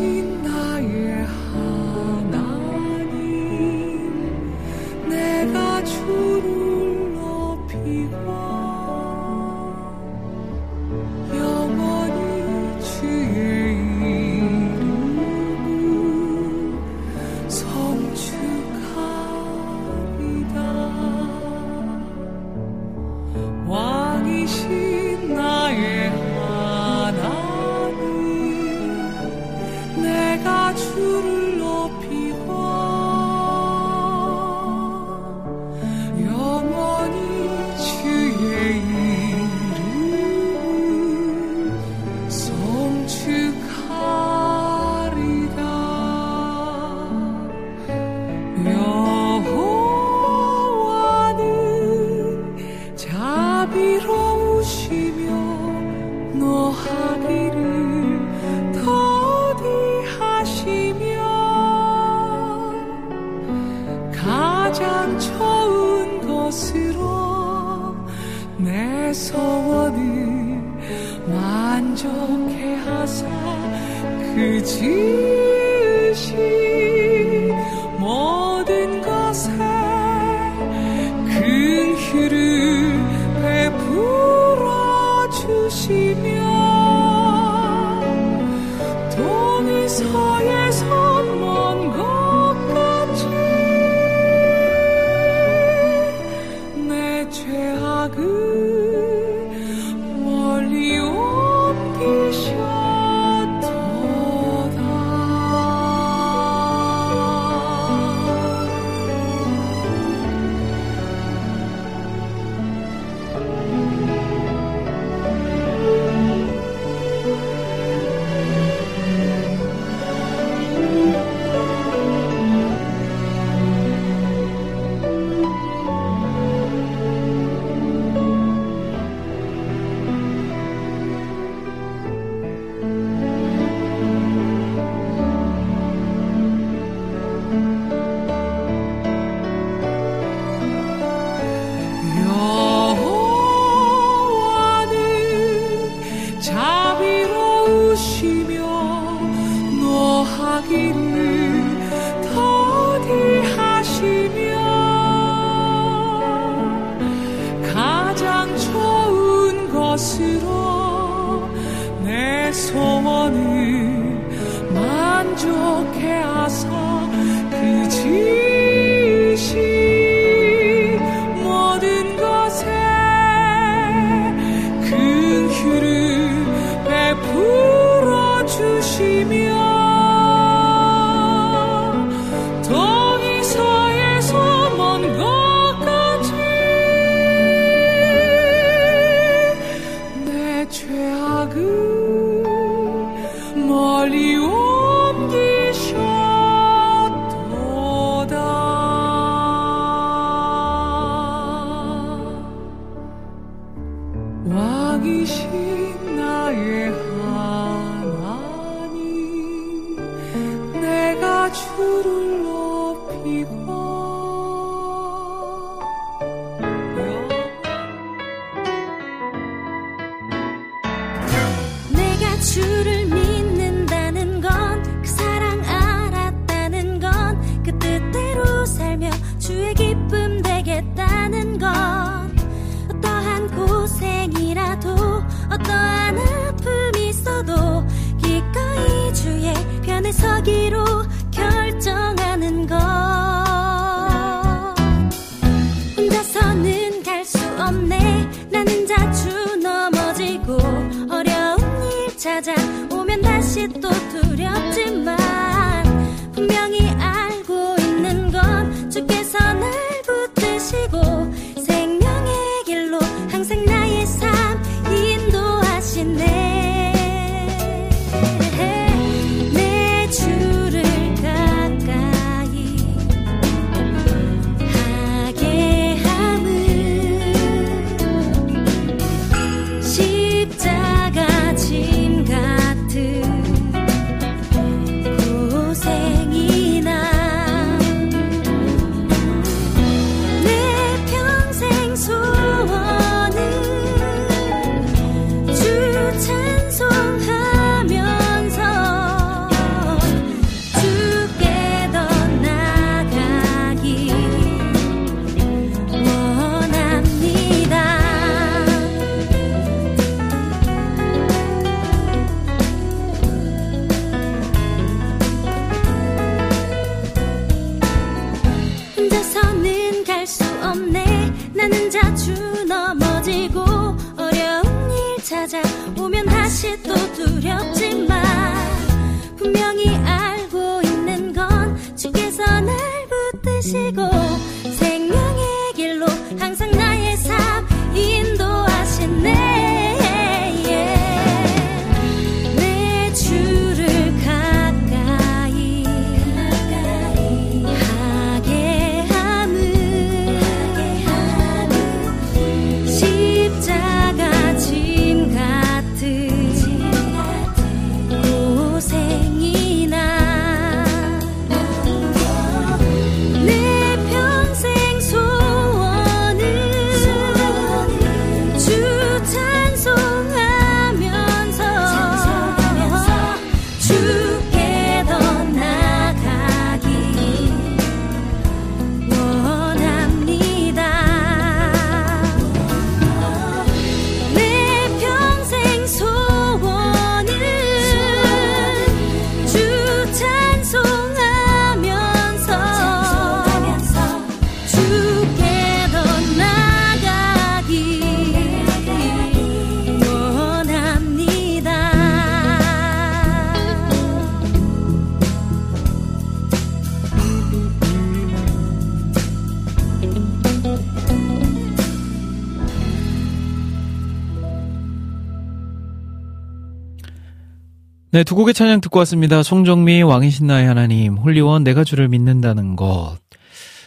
네, 두 곡의 찬양 듣고 왔습니다. 송정미, 왕이 신나의 하나님, 홀리원, 내가 주를 믿는다는 것.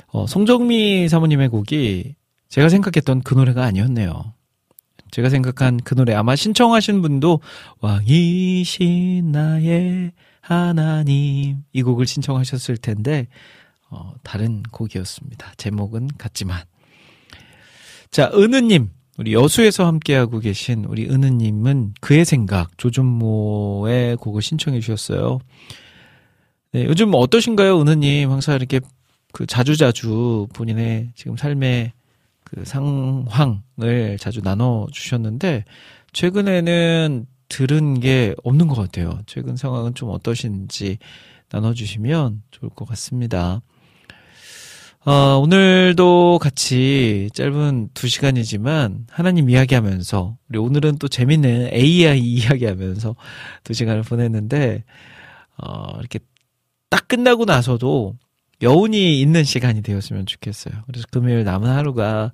어, 송정미 사모님의 곡이 제가 생각했던 그 노래가 아니었네요. 제가 생각한 그 노래 아마 신청하신 분도 왕이 신 나의 하나님 이 곡을 신청하셨을 텐데 어, 다른 곡이었습니다. 제목은 같지만 자 은우님 우리 여수에서 함께하고 계신 우리 은우님은 그의 생각 조준모의 곡을 신청해 주셨어요. 네, 요즘 어떠신가요, 은우님? 항상 이렇게 그 자주자주 본인의 지금 삶의 그 상황을 자주 나눠 주셨는데 최근에는 들은 게 없는 것 같아요. 최근 상황은 좀 어떠신지 나눠주시면 좋을 것 같습니다. 어, 오늘도 같이 짧은 두 시간이지만 하나님 이야기하면서 우리 오늘은 또 재밌는 AI 이야기하면서 두 시간을 보냈는데 어, 이렇게 딱 끝나고 나서도 여운이 있는 시간이 되었으면 좋겠어요. 그래서 금요일 남은 하루가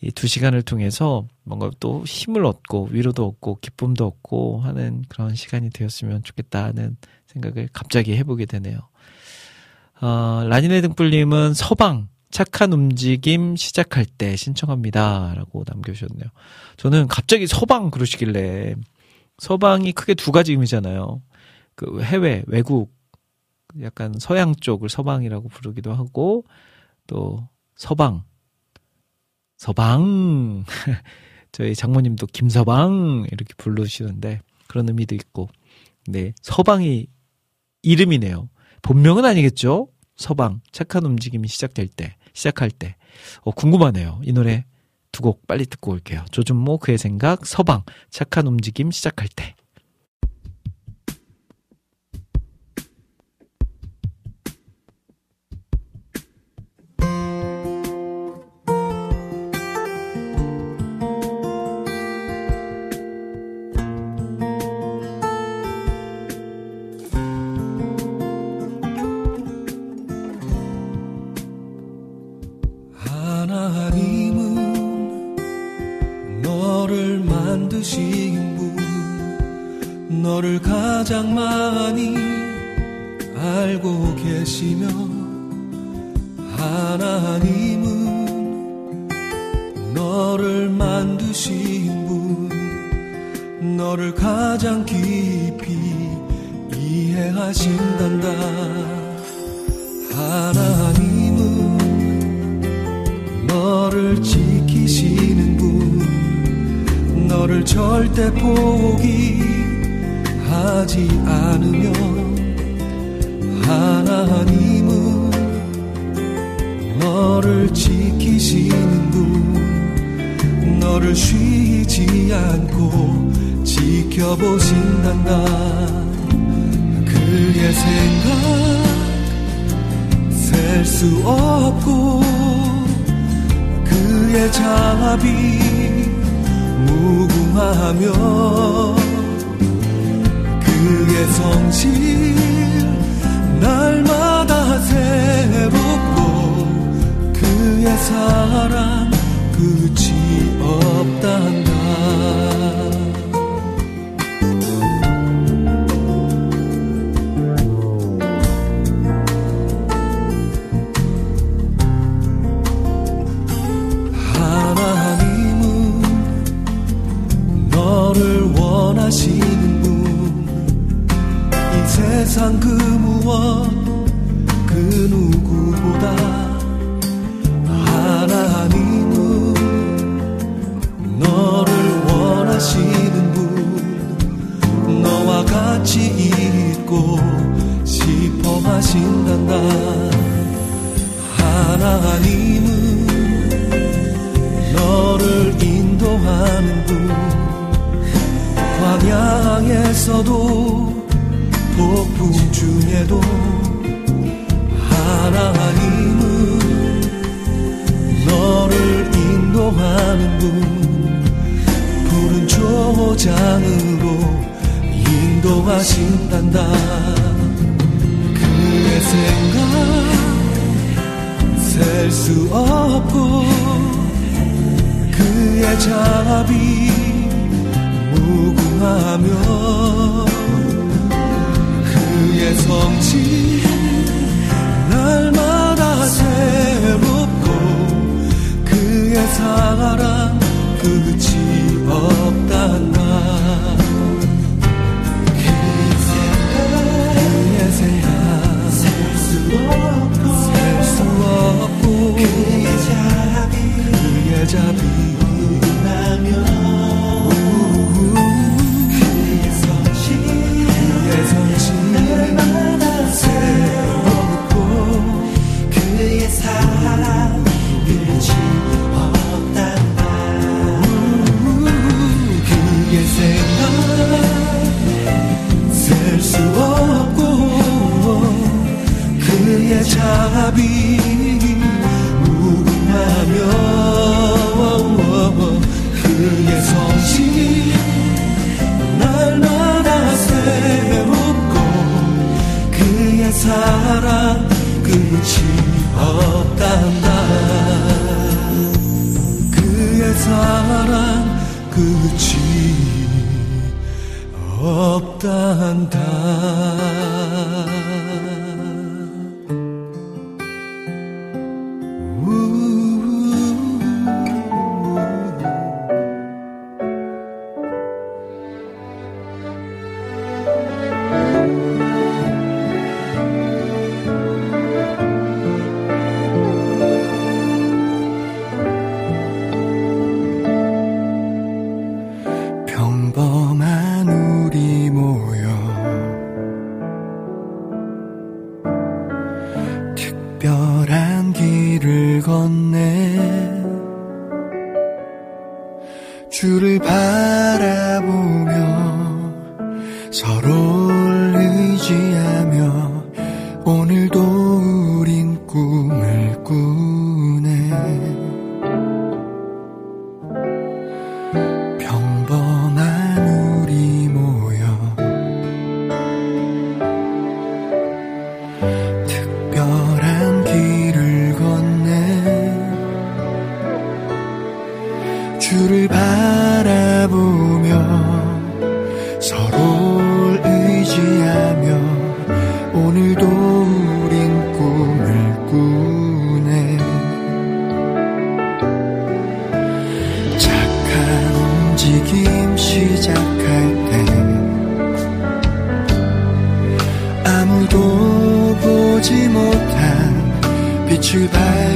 이 두 시간을 통해서 뭔가 또 힘을 얻고 위로도 얻고 기쁨도 얻고 하는 그런 시간이 되었으면 좋겠다는 생각을 갑자기 해보게 되네요. 어, 라니네 등불님은 서방 착한 움직임 시작할 때 신청합니다. 라고 남겨주셨네요. 저는 갑자기 서방 그러시길래 서방이 크게 두 가지 의미잖아요. 그 해외, 외국, 약간 서양 쪽을 서방이라고 부르기도 하고 또 서방, 서방. 저희 장모님도 김서방 이렇게 부르시는데 그런 의미도 있고. 네, 서방이 이름이네요. 본명은 아니겠죠? 서방 착한 움직임이 시작될 때 시작할 때 어, 궁금하네요. 이 노래 두 곡 빨리 듣고 올게요. 조준모 그의 생각 서방 착한 움직임 시작할 때. 너를 가장 많이 알고 계시며 하나님은 너를 만드신 분 너를 가장 깊이 이해하신단다. 하나님은 너를 지키시는 분 너를 절대 포기 하지 않으며 하나님은 너를 지키시는 분 너를 쉬지 않고 지켜보신단다. 그의 생각 셀 수 없고 그의 자비 무궁하며 그의 성실 날마다 새롭고 그의 사랑 끝이 없단다 우린 꿈을 꾸네. 착한 움직임 시작할 때 아무도 보지 못한 빛을 발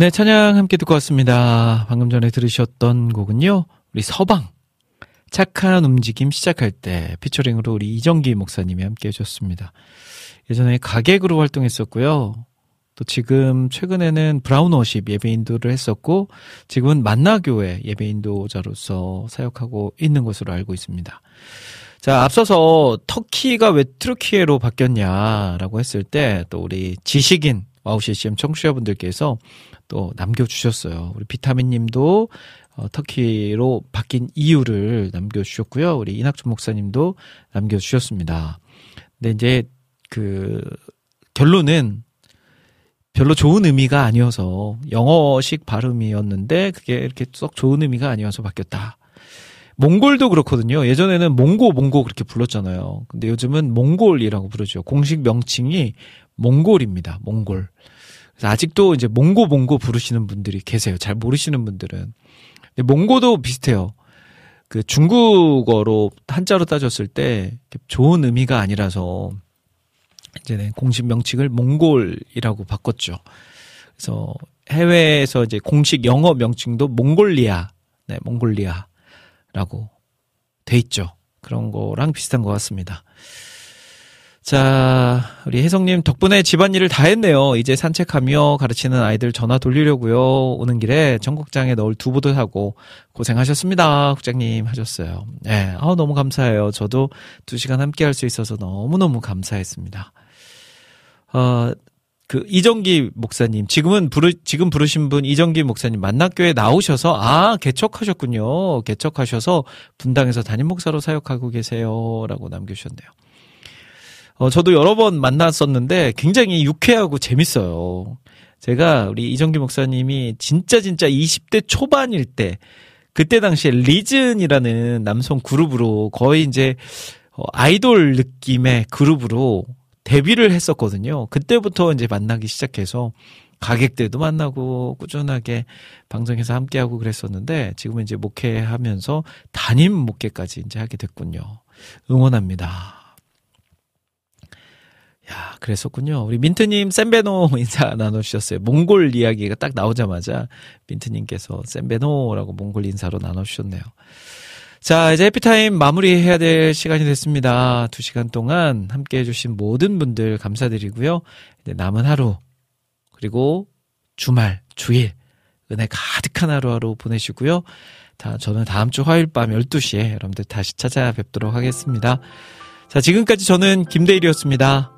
네, 찬양 함께 듣고 왔습니다. 방금 전에 들으셨던 곡은요, 우리 서방. 착한 움직임 시작할 때 피처링으로 우리 이정기 목사님이 함께 해줬습니다. 예전에 가객으로 활동했었고요. 또 지금 최근에는 브라운워십 예배 인도를 했었고 지금은 만나교회 예배 인도자로서 사역하고 있는 것으로 알고 있습니다. 자, 앞서서 터키가 왜 튀르키예로 바뀌었냐라고 했을 때 또 우리 지식인 와우 CCM 청취자분들께서 또 남겨주셨어요. 우리 비타민 님도 어, 터키로 바뀐 이유를 남겨주셨고요. 우리 이낙준 목사님도 남겨주셨습니다. 근데 이제 그 결론은 별로 좋은 의미가 아니어서 영어식 발음이었는데 그게 이렇게 썩 좋은 의미가 아니어서 바뀌었다. 몽골도 그렇거든요. 예전에는 몽고 몽고 그렇게 불렀잖아요. 근데 요즘은 몽골이라고 부르죠. 공식 명칭이 몽골입니다. 몽골. 아직도 이제 몽고 몽고 부르시는 분들이 계세요. 잘 모르시는 분들은. 근데 몽고도 비슷해요. 그 중국어로 한자로 따졌을 때 좋은 의미가 아니라서 이제 공식 명칭을 몽골이라고 바꿨죠. 그래서 해외에서 이제 공식 영어 명칭도 몽골리아, 네, 몽골리아라고 돼 있죠. 그런 거랑 비슷한 것 같습니다. 자, 우리 혜성님 덕분에 집안일을 다 했네요. 이제 산책하며 가르치는 아이들 전화 돌리려고요. 오는 길에 전국장에 넣을 두부도 사고 고생하셨습니다. 국장님 하셨어요. 네, 아 너무 감사해요. 저도 두 시간 함께 할 수 있어서 너무너무 감사했습니다. 어, 그 이정기 목사님 지금은 부르 지금 부르신 분 이정기 목사님 만나교회 나오셔서 아 개척하셨군요 개척하셔서 분당에서 담임 목사로 사역하고 계세요라고 남겨주셨네요. 어, 저도 여러 번 만났었는데 굉장히 유쾌하고 재밌어요. 제가 우리 이정기 목사님이 진짜 진짜 20대 초반일 때 그때 당시에 리즌이라는 남성 그룹으로 거의 이제 어, 아이돌 느낌의 그룹으로 데뷔를 했었거든요. 그때부터 이제 만나기 시작해서 가객들도 만나고 꾸준하게 방송에서 함께하고 그랬었는데 지금은 이제 목회하면서 담임 목회까지 이제 하게 됐군요. 응원합니다. 야, 그랬었군요. 우리 민트님 샌베노 인사 나눠주셨어요. 몽골 이야기가 딱 나오자마자 민트님께서 샌베노라고 몽골 인사로 나눠주셨네요. 자, 이제 해피타임 마무리해야 될 시간이 됐습니다. 두 시간 동안 함께 해주신 모든 분들 감사드리고요. 이제 남은 하루, 그리고 주말, 주일, 은혜 가득한 하루하루 보내시고요. 다, 저는 다음 주 화요일 밤 12시에 여러분들 다시 찾아뵙도록 하겠습니다. 자, 지금까지 저는 김대일이었습니다.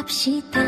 합시다